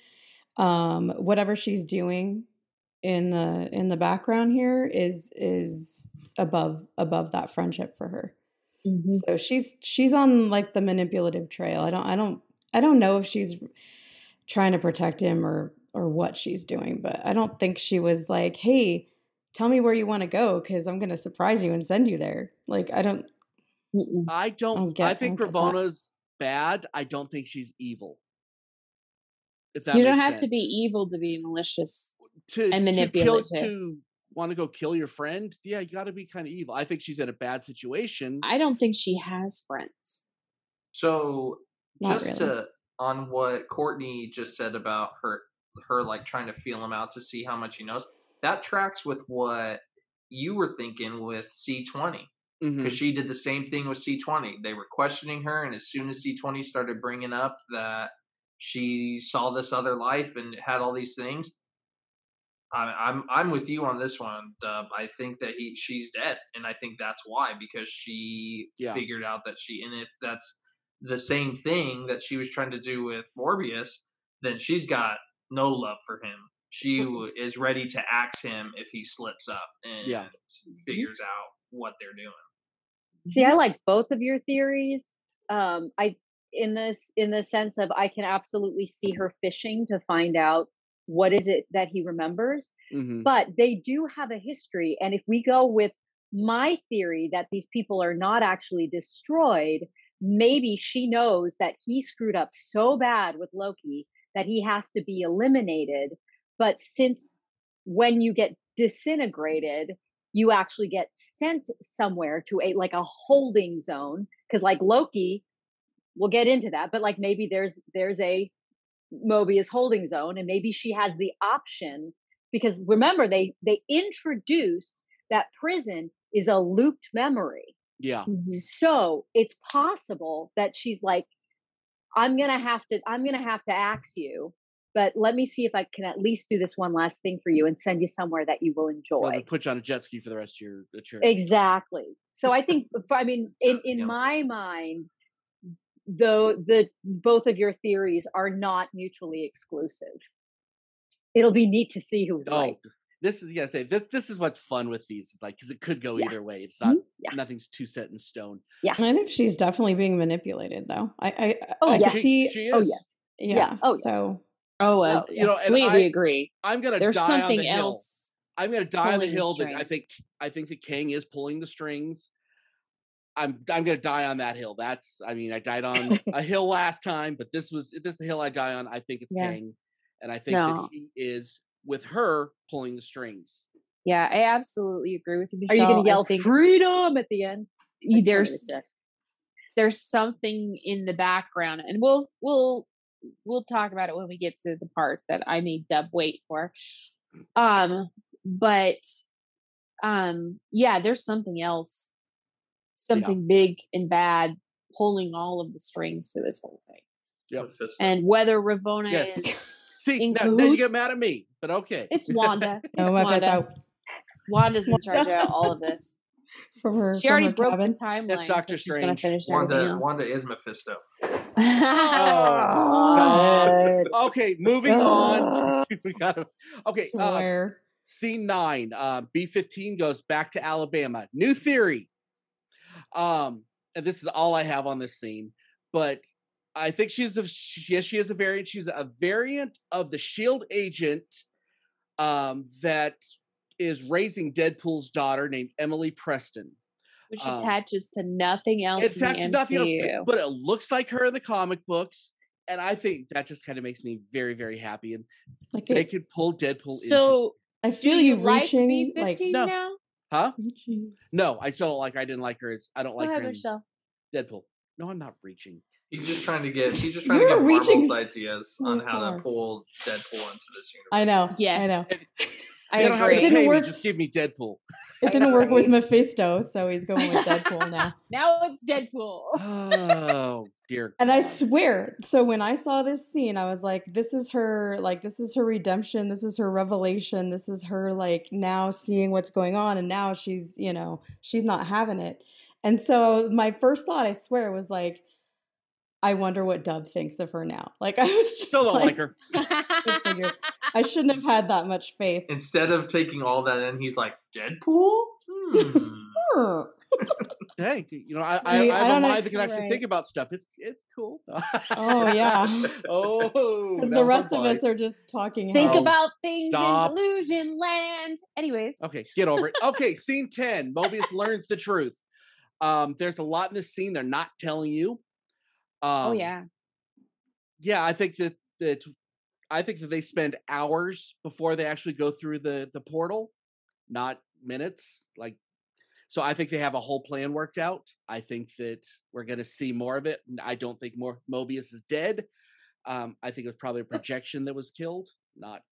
um, whatever she's doing in the in the background here is is above above that friendship for her. So she's she's on like the manipulative trail. I don't I don't I don't know if she's trying to protect him or or what she's doing, but I don't think she was like, "Hey, tell me where you want to go cuz I'm going to surprise you and send you there." Like I don't Mm-mm. I don't. don't get- I I think don't that. Ravonna's bad. I don't think she's evil. If that you don't makes have to be evil to be malicious. to and to kill to want to go kill your friend. Yeah, you got to be kind of evil. I think she's in a bad situation. I don't think she has friends. So Not just really. to on what Courtney just said about her her like trying to feel him out to see how much he knows. That tracks with what you were thinking with C20 Because mm-hmm. she did the same thing with C20. They were questioning her, and as soon as C20 started bringing up that she saw this other life and had all these things, I, I'm I'm with you on this one. Dub. I think that he she's dead, and I think that's why because she Yeah. figured out that she and if that's the same thing that she was trying to do with Morbius, then she's got no love for him. She *laughs* is ready to axe him if he slips up and Yeah. figures out what they're doing. See, I like both of your theories. Um, I in this in the sense of I can absolutely see her fishing to find out what is it that he remembers. Mhm. But they do have a history, and if we go with my theory that these people are not actually destroyed, maybe she knows that he screwed up so bad with Loki that he has to be eliminated. But since when you get disintegrated, you actually get sent somewhere to a like a holding zone because like Loki, we'll get into that, but like maybe there's there's a Mobius holding zone and maybe she has the option because remember they they introduced that prison is a looped memory. Yeah. Mhm. So it's possible that she's like, I'm gonna have to, I'm gonna have to axe you, but let me see if I can at least do this one last thing for you and send you somewhere that you will Well, enjoy. then put you on a jet ski for the rest of your the trip. Exactly. So I think, I mean, *laughs* in in my mind, though the both of your theories are not mutually exclusive. It'll be neat to see who's Oh, right. this is yeah. Say this. This is what's fun with these. Is like because it could go Yeah. either way. It's not. Mm-hmm. Yeah. Nothing's too set in stone. Yeah. I think she's definitely being manipulated, though. I I, Oh, I yes. could She, see. she Oh yes. yeah. Oh, yeah. So Oh, I Oh, You know, completely I- agree. I'm gonna There's die on something the hill. else. I'm gonna die on the pulling the hill that I think I think that Kang is pulling the strings. I'm I'm gonna die on that hill. That's I mean I died on *laughs* a hill last time, but this was this is the hill I die on. I think it's Yeah. Kang, and I think that he is with her pulling the strings. Yeah, I absolutely agree with you, Are you gonna yell freedom at the end? That's there's there's something in the background, and we'll we'll we'll talk about it when we get to the part that I made Dub wait for. Um, but um, yeah, there's something else, something big and bad pulling all of the strings to this whole thing, Yep. And whether Ravonna Yes. is *laughs* See, In now, now you get mad at me, but okay. it's *laughs* Wanda, no, it's my Wanda. out Wanda's in *laughs* charge of all of this. From her. She from already her broke cabin. the timeline. That's Doctor so she's gonna Strange. finish Wanda. Wanda is Mephisto. Oh, God. Okay, moving on. *laughs* we got okay. Uh, scene nine. Uh, B fifteen goes back to Alabama. New theory. Um, and this is all I have on this scene, but I think she's the she, yes, she is a variant. She's a variant of the Shield agent um, that is raising Deadpool's daughter named Emily Preston. which um, attaches to nothing else It in the to nothing MCU. else, but it looks like her in the comic books, and I think that just kind of makes me very, very happy. And Like they it, could pull Deadpool. into, so, I do feel you you like reaching. B Like fifteen No. now? huh? reaching. No, I still don't like her. I didn't like her. As, I don't Go like ahead, her in Michelle. Deadpool. No, I'm not reaching. He's just trying to get. He's just trying to You're get reaching Marvel's s- ideas on how far. to pull Deadpool into this universe. I know. Yes. I know. *laughs* I they don't have to It didn't pay me. work. Just give me Deadpool. It didn't work with *laughs* Mephisto, so he's going with Deadpool now. *laughs* Now it's Deadpool. Oh dear. *laughs* And I swear, so when I saw this scene, I was like, this is her, like, this is her redemption. This is her revelation. This is her, like, now seeing what's going on. And now she's, you know, she's not having it. And so my first thought, I swear, was like, I wonder what Dub thinks of her now. Like, I was just Still don't like her. I figured I shouldn't have had that much faith. Instead of taking all that in, he's like Deadpool. Hmm. *laughs* Hey, you know, I I, I I have a don't know- mind that can actually right. think about stuff. It's it's cool. Oh, yeah. *laughs* oh, Because the rest of us are just talking. Think Oh, about things stop. in illusion land. Anyways, Okay, get over it. Okay, scene 10. Mobius learns the truth. Um, there's a lot in this scene they're not telling you. Um, oh yeah. Yeah, I think that that I think that they spend hours before they actually go through the the portal, not minutes. Like so I think they have a whole plan worked out. I think that we're gonna see more of it. I don't think more Mobius is dead. Um, I think it was probably a projection that was killed, not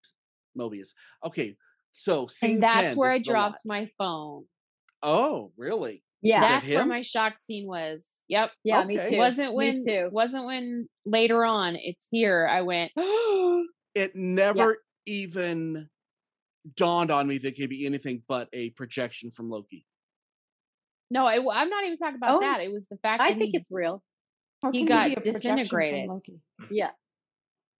Mobius. Okay, so scene And that's 10, where I dropped my phone. Oh, really? Yeah. That's where my shock scene was. Yep. Yeah, me Okay. too. Wasn't Me when too. wasn't when later on it's here. I went, *gasps* It never even dawned on me that it could be anything but a projection from Loki. No, I, am not even talking about Oh, that. It was the fact I that think he, it's real. He got be a projection from disintegrated. Loki? Yeah.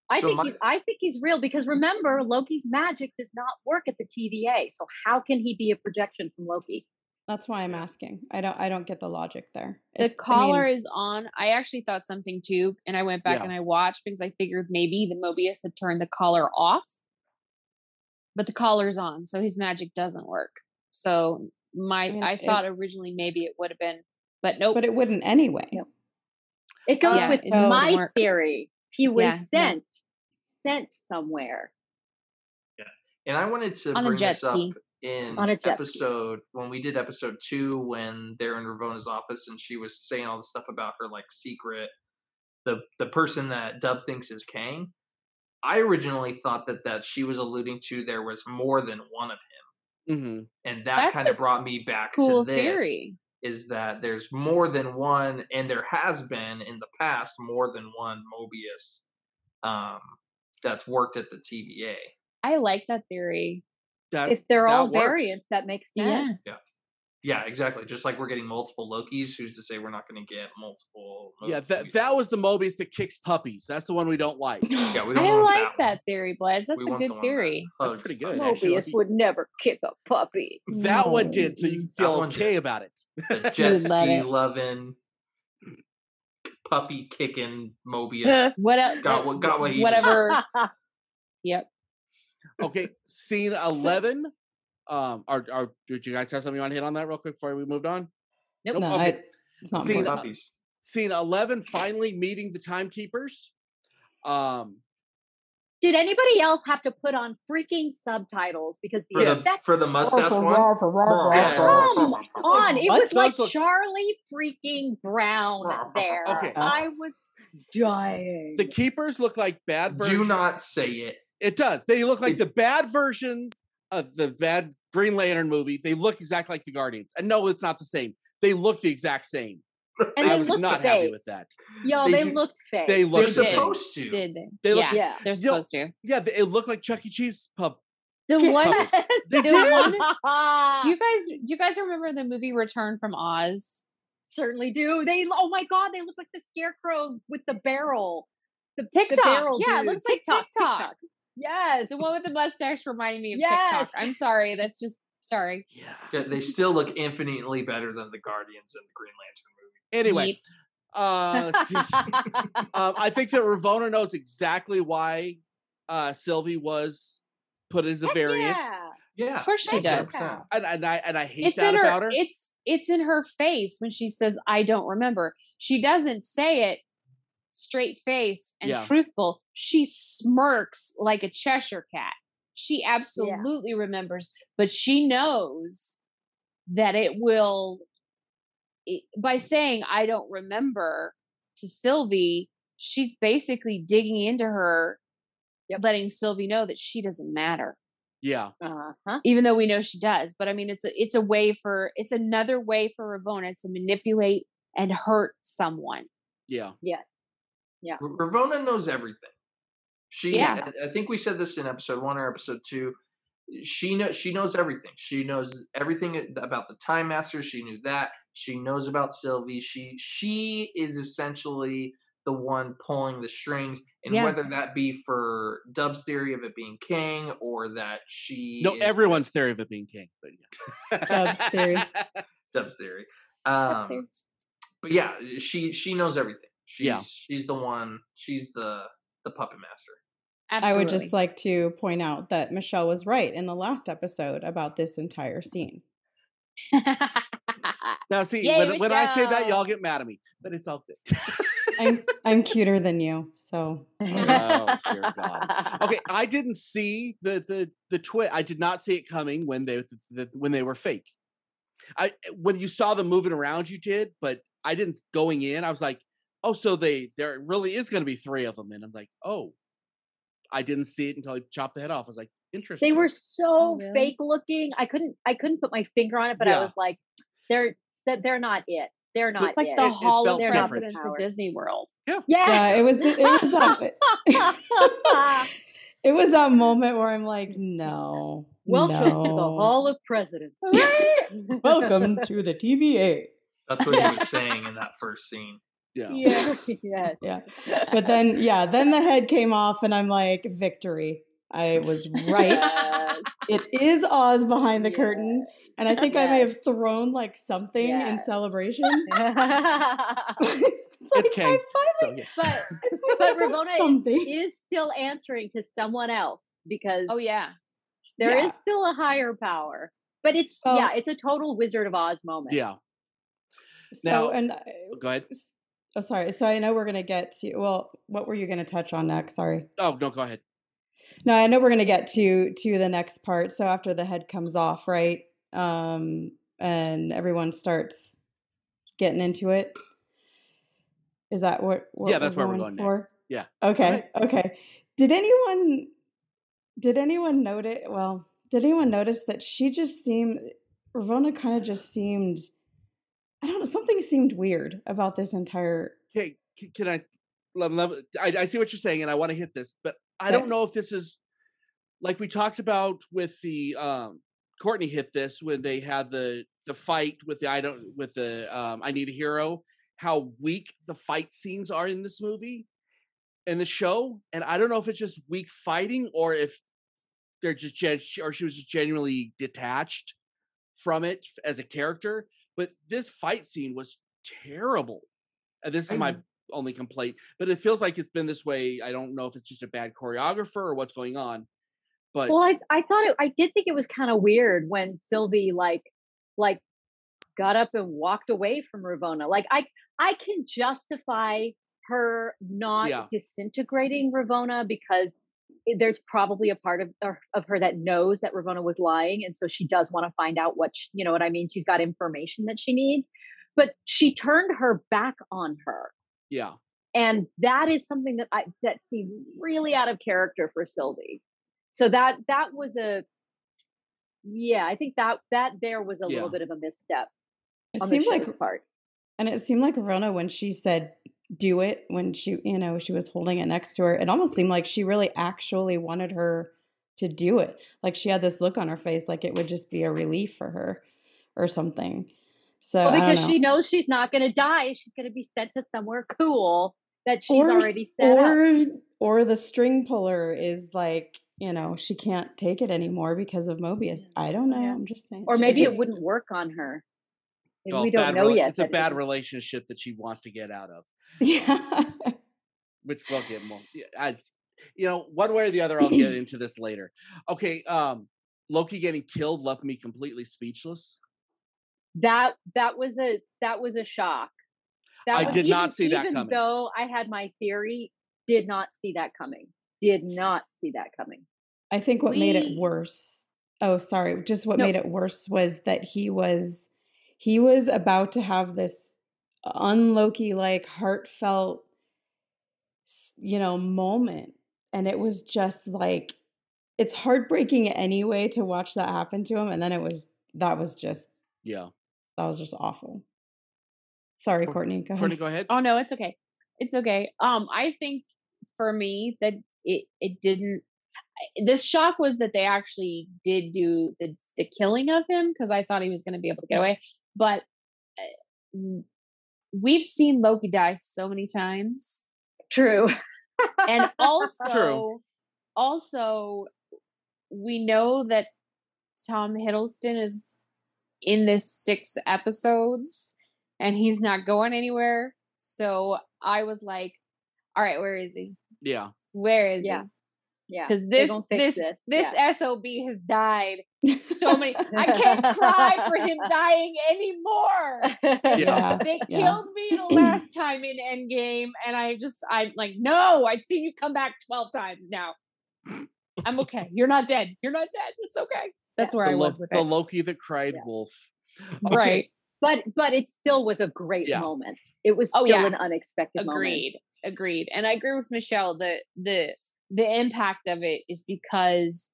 I So think my- he's I think he's real because remember Loki's magic does not work at the TVA. So how can he be a projection from Loki? That's why I'm asking. I don't. I don't get the logic there. The It- I collar mean, is on. I actually thought something too, and I went back Yeah. and I watched because I figured maybe the Mobius had turned the collar off, but the collar's on, so his magic doesn't work. So my, I, mean, it- thought originally maybe it would have been, but nope. but it wouldn't anyway. Yep. It goes Yeah, with it my work. theory. He was Yeah, no. sent sent somewhere. Yeah. And I wanted to On a bring jet this up ski. In On a jet ski. episode when we did episode two when they're in Ravonna's office and she was saying all the stuff about her like secret the the person that Dub thinks is Kang. I originally thought that that she was alluding to there was more than one of him, hmm and that That's kind of brought me back cool to this. theory. Is that there's more than one, and there has been in the past more than one Mobius um, that's worked at the TVA. I like that theory. That, If they're that all works. variants, that makes sense. Yeah. Yeah, exactly. Just like we're getting multiple Lokis, who's to say we're not going to get multiple? Yeah, that that was the Mobius that kicks puppies. That's the one we don't like. Yeah, we *laughs* don't I want like that. that theory, Blaze. That's We a want the good one that theory. That's pretty good, puppies. actually. Mobius would never kick a puppy. That one did, so you can feel okay did. about it. The *laughs* jet ski it. loving, puppy kicking *laughs* Mobius. What else? Got what- got what he Whatever. yep. Okay, scene eleven. Um, are are did you guys have something you want to hit on that real quick before we moved on? Nope. No, okay. I, it's not See, important. Puppies. Scene eleven. Finally meeting the timekeepers. Um, Did anybody else have to put on freaking subtitles because the For the effects? for the mustache one. Yes. Come on, it What? was like Those look- Charlie freaking Brown there. Okay. I was dying. the keepers look like bad versions. Do not say it. It does. They look like the bad version of the bad Green Lantern movie. They look exactly like the Guardians. And no, it's not the same. They look the exact same. *laughs* and I they was not fake. happy with that. Yo, They they, do- looked fake. They They're look did. the same. supposed to. Did they? They look- yeah, yeah. they're You know, supposed to. Yeah, they, it looked like Chuck E. Cheese pub. The one. *laughs* They the did. one- Do *laughs* you guys do you guys remember the movie Return from Oz? certainly do. They oh my god, they look like the scarecrow with the barrel. The the TikTok. barrel Yeah, it dude. looks like TikTok. Yes. The one with the mustache reminding me of Yes. TikTok. I'm sorry, that's just sorry. Yeah. Yeah, They still look infinitely better than the Guardians and the Green Lantern movie. Anyway, Yeep. uh, *laughs* um, I think that Ravonna knows exactly why uh, Sylvie was put as a Heck variant. yeah. Yeah, Of course she does. And, and I and I hate It's that in her about her. it's it's in her face when she says I don't remember. She doesn't say it straight faced and Yeah. truthful. She smirks like a Cheshire cat. She absolutely remembers, but she knows that it will by saying I don't remember to Sylvie, she's basically digging into her, Yep. letting Sylvie know that she doesn't matter yeah. Uh-huh. even though we know she does. But I mean, it's a it's a way for it's another way for Ravonna to manipulate and hurt someone. Yeah. Yes. R- Ravonna knows everything. She, Yeah. I- think we said this in episode one or episode two. She knows. She knows everything. She knows everything about the Time Masters. She knew that. She knows about Sylvie. She she is essentially the one pulling the strings, and Yeah. whether that be for Dub's theory of it being Kang or that she No, is- everyone's theory of it being Kang, but yeah. *laughs* Dub's theory. Dub's theory. Dub's Um, theory. but yeah, she she knows everything. She's Yeah. she's the one. She's the the puppet master. I would just like to point out that Michelle was right in the last episode about this entire scene. *laughs* Now, see, Yay, when, when I say that, y'all get mad at me, but it's all good. I'm *laughs* I'm cuter than you, so *laughs* oh, dear God. Okay, I didn't see the the the twist. I did not see it coming when they the, when they were fake. I when you saw them moving around, you did, but I didn't going in. I was like, oh, so they there really is going to be three of them, and I'm like, oh, I didn't see it until I chopped the head off. I was like, interesting. They were oh, so Oh, really? fake looking. I couldn't I couldn't put my finger on it, but Yeah. I was like, they're said they're not it. They're not it's like it. the It- it Hall of felt They're not. Presidents of Disney World. Yes. Yeah, it was it was that it was that *laughs* mm. moment where I'm like, no, Welcome no. to the Hall of Presidents. *laughs* Welcome to the TVA. That's what he was saying in that first scene. Yeah. Yeah. *laughs* *laughs* yes. Yeah. But then, yeah, then the head came off, and I'm like, victory. I was right. Yes. It is Oz behind the curtain. And I think I may have thrown like something in celebration. but *laughs* Like, Kang, I finally, So, yeah. but got Ravonna is, is still answering to someone else because Oh yeah. there is Yeah. still a higher power. But it's Oh. yeah, it's a total Wizard of Oz moment. Yeah. so, Now- and I- Go ahead. Oh, sorry. So I know we're gonna get to. Well, what were you gonna touch on next? Sorry. Oh no, go ahead. No, I know we're gonna get to to the next part. So after the head comes off, right? Um, and everyone starts getting into it. Is that what? what Yeah, that's where we're going for? next. Yeah. Okay. Okay. Did anyone? Did anyone notice? Well, did anyone notice that she just seemed? Ravonna kind of just seemed. I don't know. Something seemed weird about this entire. Hey, c- can I? Let, let, I, I see what you're saying, and I want to hit this, but I don't know if this is like we talked about with the um Courtney hit this when they had the the fight with the I don't with the um I need a hero. How weak the fight scenes are in this movie, and the show, and I don't know if it's just weak fighting or if they're just gen- or she was just genuinely detached from it as a character. But this fight scene was terrible, and this is my only complaint. But it feels like it's been this way. I don't know if it's just a bad choreographer or what's going on. But Well, I I thought it I did think it was kind of weird when Sylvie like like got up and walked away from Ravonna. Like I I can justify her not Yeah. disintegrating Ravonna because there's probably a part of of of her that knows that Ravonna was lying, and so she does want to find out what sh you know what I mean. She's got information that she needs, but she turned her back on her, yeah, and that is something that I that seemed really out of character for Sylvie. So that that was a yeah, I think that that there was a Yeah. little bit of a misstep It on seemed show's like, part. and it seemed like Rona when she said "do it" when she, you know, she was holding it next to her. It almost seemed like she really actually wanted her to do it. Like she had this look on her face, like it would just be a relief for her or something. So Well, because know. she knows she's not going to die, she's going to be sent to somewhere cool that she's or, already set up. or or the string puller is like you know she can't take it anymore because of Mobius. Mm. I don't know. Yeah. I'm just saying. Or It maybe it wouldn't work on her. Well, we don't know rela- yet. It's a that it bad relationship that she wants to get out of, *laughs* Yeah. which we'll get more. I, you know, one way or the other, I'll get *clears throat* into this later. Okay, um, Loki getting killed left me completely speechless. that that was a that was a shock. That I was, did not even- see that even coming. Though I had my theory, did not see that coming. Did not see that coming. I think what made it worse. Oh, sorry. Just what No. made it worse was that he was he was about to have this unloki like heartfelt you know moment and it was just like it's heartbreaking anyway to watch that happen to him and then it was that was just Yeah, that was just awful. Sorry, Courtney. Go Courtney, ahead. go ahead. Oh no, it's okay. It's okay. Um, I think for me that it it didn't. I- The shock was that they actually did do the the killing of him because I thought he was going to be able to get away. But uh, mm, we've seen Loki die so many times, True. and *laughs* also also we know that Tom Hiddleston is in this six episodes and he's not going anywhere. So I was like, all right, where is he? Yeah, Where is Yeah. he? yeah. Because this this this. this, Yeah. SOB has died so many. I can't cry for him *laughs* dying anymore. Yeah. They Yeah. killed me the last time in Endgame, and I just I'm like, no, I've seen you come back twelve times now. I'm okay. You're not dead. You're not dead. It's okay. That's where the, I Lo- was with the it. Loki that cried Yeah. wolf. Right. But but it still was a great Yeah. moment. It was Oh, still yeah. an unexpected moment. Agreed. Agreed. And I agree with Michelle. The the the impact of it is because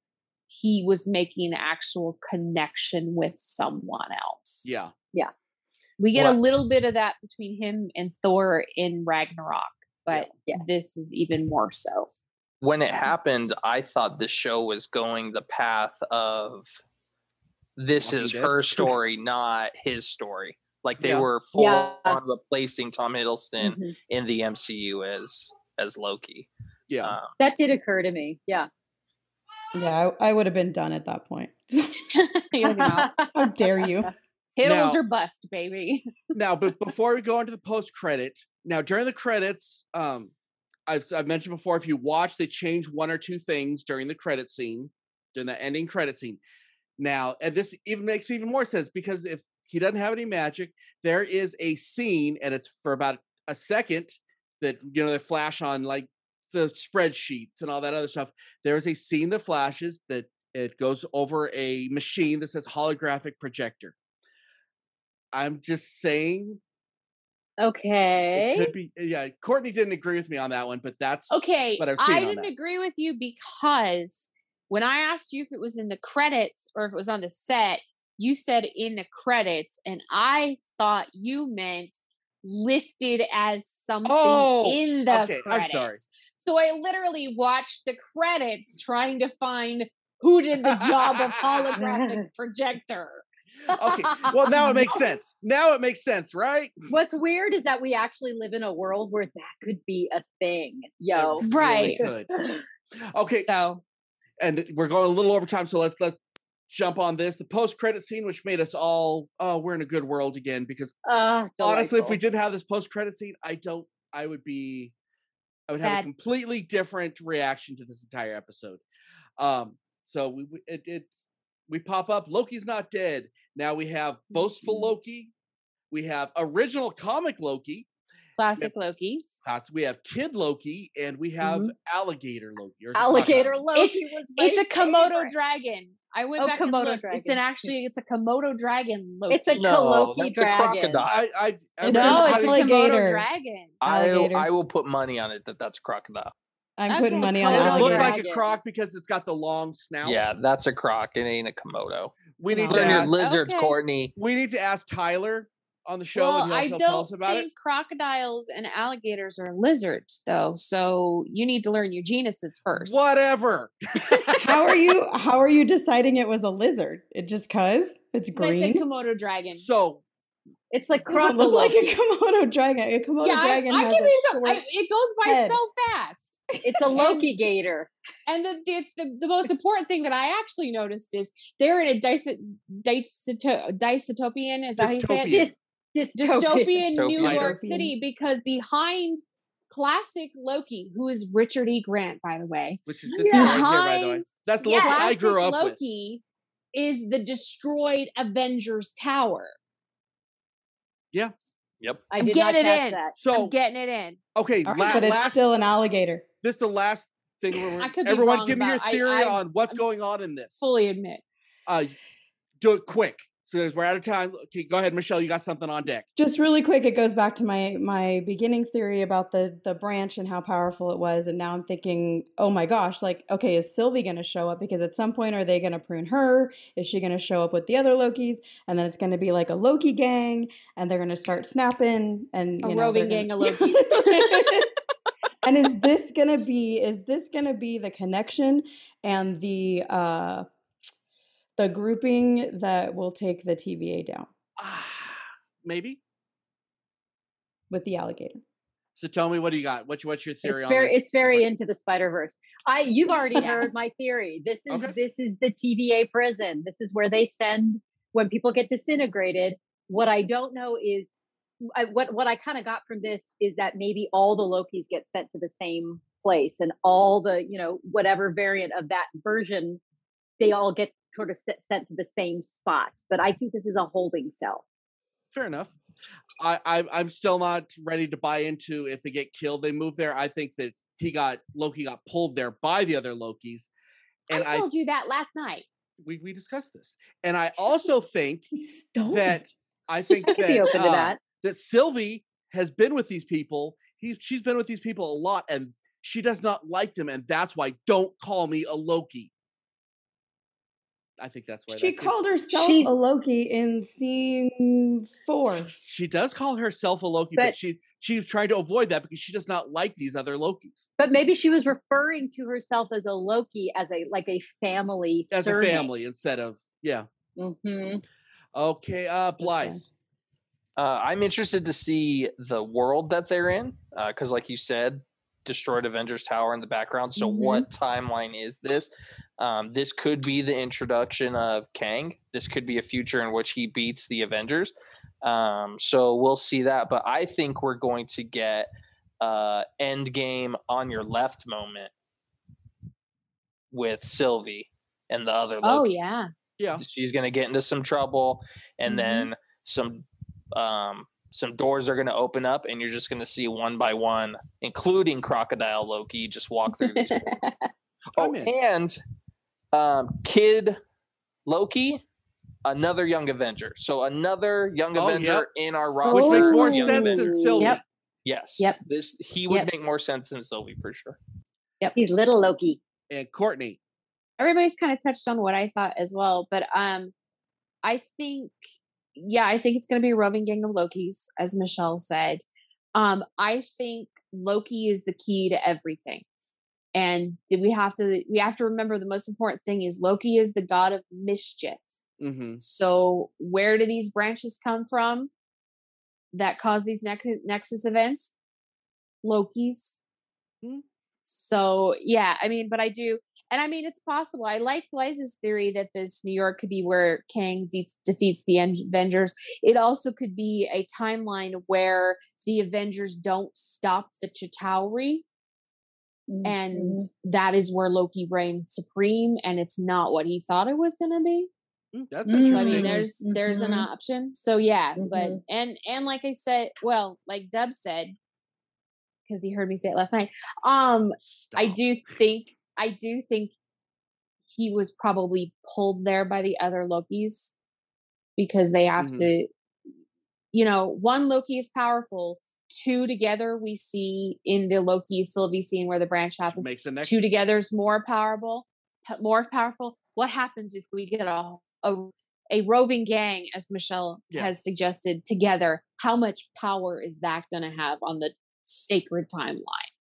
he was making an actual connection with someone else. Yeah, Yeah. We get a little bit of that between him and Thor in Ragnarok, but Yes. this is even more so. when it happened, I thought the show was going the path of this Walking is Dead? her *laughs* story, not his story. Like they Yeah. were full Yeah. on replacing Tom Hiddleston Mhm. in the MCU as as Loki. Yeah. Uh, That did occur to me. Yeah. Yeah, I, I would have been done at that point. *laughs* *laughs* You How dare you? *laughs* Hiddles Now- or bust, baby. now, but before we go into the post credit, now during the credits, um, I've I've mentioned before, if you watch, they change one or two things during the credit scene, during the ending credit scene. Now, and this even makes even more sense because if he doesn't have any magic, there is a scene, and it's for about a second that you know they flash on like the spreadsheets and all that other stuff. There is a scene that flashes that it goes over a machine that says holographic projector. I'm just saying Okay. it could be yeah, Courtney didn't agree with me on that one, but that's Okay, seen I didn't agree with you because when I asked you if it was in the credits or if it was on the set, you said in the credits, and I thought you meant listed as something Oh, in the okay, I'm sorry. So I literally watched the credits trying to find who did the job of holographic *laughs* projector. Okay. *laughs* Well now it makes sense. Now it makes sense, right? What's weird is that we actually live in a world where that could be a thing. It Yo. really Right. could. Okay, So and we're going a little over time, so let's let's jump on this. The post credit scene, which made us all oh, we're in a good world again. Because Uh, honestly, if we didn't have this post credit scene, I don't I would be I would have a completely different reaction to this entire episode. Um, so we we- it, it's we pop up. Loki's not dead. Now we have boastful Mhm. Loki. We have original comic Loki. classic Loki's. We have Kid Loki, and we have Mhm. Alligator Loki. or is it Alligator Loki It's- was It's a Komodo favorite. dragon. I went Oh, back and Komodo looked. It's an actually it's a Komodo dragon. Loki. It's a no, Koloki that's a dragon. crocodile. I, I, I It's no, an it's a alligator. Komodo dragon. I I will put money on it that that's a crocodile. I'm putting money on Does Komodo it looks like a croc because it's got the long snout? Yeah, that's a croc. It ain't a Komodo. We need No. to ask, lizards, Okay. Courtney. we need to ask Tyler on the show, well, and he'll, I he'll don't us about think it. crocodiles and alligators are lizards, though. So you need to learn your genuses first. Whatever. *laughs* How are you? How are you deciding it was a lizard? It just cause it's 'Cause I said. Komodo dragon. so It's like It doesn't look like a Komodo dragon. A Komodo yeah, I, dragon I has can a read it. short. I, it goes by head. so fast. It's a Loki gator. And the, the the the most important thing that I actually noticed is they're in a dyso- dysoto- dystopian. Is that how you say it? Dystopian. Dys- dystopian New Dystopian. York City because behind classic Loki, who is Richard E. Grant, by the way, which is this guy right here, by the way. behind That's the yeah, Loki I classic grew up with. Loki is the destroyed Avengers Tower. Yeah. Yep. I I'm did not getting it in. that. So I'm getting it in. okay, All right, la- but it's last still an alligator. this the last thing. Where we're- I could be everyone, wrong give me your about- I- theory I- on what's going on in this. Fully admit. Uh, do it quick, so we're out of time. Okay, go ahead, Michelle. You got something on deck. Just really quick, it goes back to my my beginning theory about the the branch and how powerful it was, and now I'm thinking, oh my gosh, like okay, is Sylvie going to show up? Because at some point, are they going to prune her? Is she going to show up with the other Lokis? And then it's going to be like a Loki gang, and they're going to start snapping and A you know, roving gang gonna- of *laughs* Lokis. and is this gonna be is this gonna be the connection and the uh the grouping that will take the TVA down Ah, *sighs* maybe. with the alligator? So tell me, what do you got? What's what's your theory It's on very this? it's very into the Spider Verse. I you've *laughs* already heard my theory. This is Okay. this is the TVA prison. This is where they send when people get disintegrated. What I don't know is I, what what I kind of got from this is that maybe all the Lokis get sent to the same place, and all the you know whatever variant of that version, they all get sort of sent to the same spot. But I think this is a holding cell. Fair enough. I, I I'm still not ready to buy into if they get killed, they move there. I think that he got Loki got pulled there by the other Lokis, and I I, told you that last night. we we discussed this, and I also think that I think I that uh, that. that Sylvie has been with these people. He she's been with these people a lot, and she does not like them, and that's why don't call me a Loki. I think that's why she that could- called herself She's- a Loki in scene four. She does call herself a Loki, but, But- she she's trying to avoid that because she does not like these other Lokis But maybe she was referring to herself as a Loki as a like a family as a family instead of yeah. hmm Okay, uh, Blythe. Uh, I'm interested to see the world that they're in, because, like you said, destroyed Avengers Tower in the background. So, Mhm. what timeline is this? Um, this could be the introduction of Kang. This could be a future in which he beats the Avengers. Um, so we'll see that. But I think we're going to get uh, end game on your left moment with Sylvie and the other. Oh Loki yeah. Yeah. she's going to get into some trouble and Mhm. then some um some doors are going to open up and you're just going to see one by one including crocodile loki just walk through these *laughs* doors. oh and um kid loki another young avenger so another young Oh, avenger yep. in our roster, Which roster makes more young sense Avengers. than Sylvie. Yep. yes Yep. this he would Yep. make more sense than sylvie for sure Yep. He's little Loki. And Courtney. everybody's kind of touched on what I thought as well, but um I think yeah, I think it's going to be a roving gang of Lokis as Michelle said. Um I think Loki is the key to everything. And we have to we have to remember the most important thing is Loki is the god of mischief. Mm-hmm. So where do these branches come from that cause these nex- nexus events? Loki's. Hmm. So yeah, I mean, but I do, and I mean, it's possible. I like Blaze's theory that this New York could be where Kang defeats, defeats the Avengers. It also could be a timeline where the Avengers don't stop the Chitauri, and that is where Loki reigns supreme, and it's not what he thought it was going to be. Mm, That's So I mean, there's there's an Mhm. option. So yeah, but Mhm. and and like I said, well, like Dub said, because he heard me say it last night. Um, I do think I do think he was probably pulled there by the other Lokis because they have Mhm. to. You know, one Loki is powerful. Two together, we see in the Loki Sylvie scene where the branch happens Makes the next two together is more powerful more powerful what happens if we get a a, a roving gang as michelle Yeah. has suggested together how much power is that going to have on the sacred timeline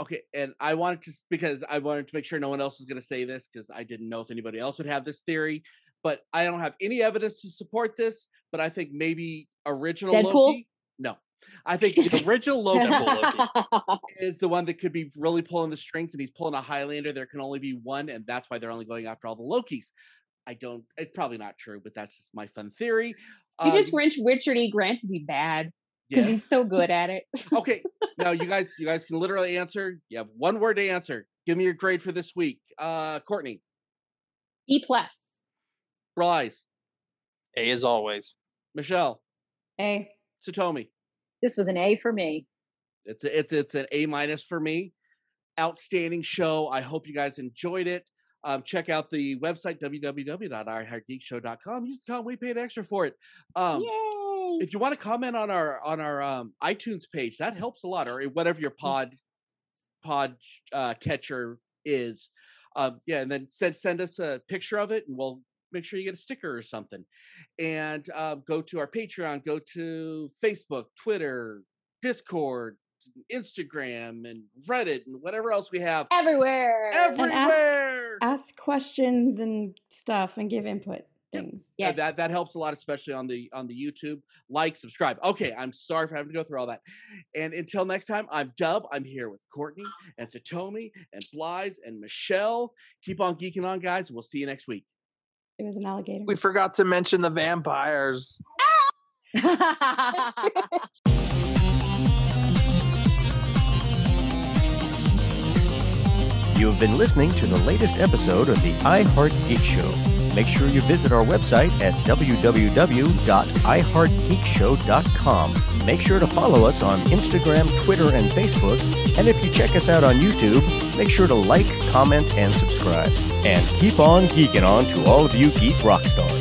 Okay, and I wanted to because I wanted to make sure no one else was going to say this because I didn't know if anybody else would have this theory, but I don't have any evidence to support this. But I think maybe original Deadpool? Loki. No, I think the original Loki *laughs* is the one that could be really pulling the strings, and he's pulling a Highlander. There can only be one, and that's why they're only going after all the Lokis. I don't. It's probably not true, but that's just my fun theory. you Um, just want richard e grant to be bad because yeah. he's so good at it okay *laughs* now you guys you guys can literally answer you have one word to answer give me your grade for this week uh courtney e plus Rise. a as always michelle A. satomi This was an A for me. it's a, it's it's an a minus for me. Outstanding show. I hope you guys enjoyed it. Um, check out the website www.iheartgeekshow.com use the code we paid extra for it. Um yay! if you want to comment on our on our um itunes page that helps a lot or whatever your pod pod uh, catcher is. Um, yeah, and then send send us a picture of it, and we'll make sure you get a sticker or something. And um, go to our Patreon, go to Facebook, Twitter, Discord, Instagram, and Reddit, and whatever else we have. everywhere Everywhere. Ask questions and stuff and give input things. Uh, yes that that helps a lot, especially on the on the YouTube. Like, subscribe. Okay, I'm sorry for having to go through all that. And until next time, I'm Dub. I'm here with Courtney and Satomi and Blaze and Michelle. Keep on geeking on, guys. We'll see you next week. It was an alligator. we forgot to mention the vampires *laughs* You have been listening to the latest episode of the iHeart Geek Show. Make sure you visit our website at www.iheartgeekshow.com. Make sure to follow us on Instagram, Twitter, and Facebook. And if you check us out on YouTube, make sure to like, comment, and subscribe. And keep on geeking on to all of you geek rock stars.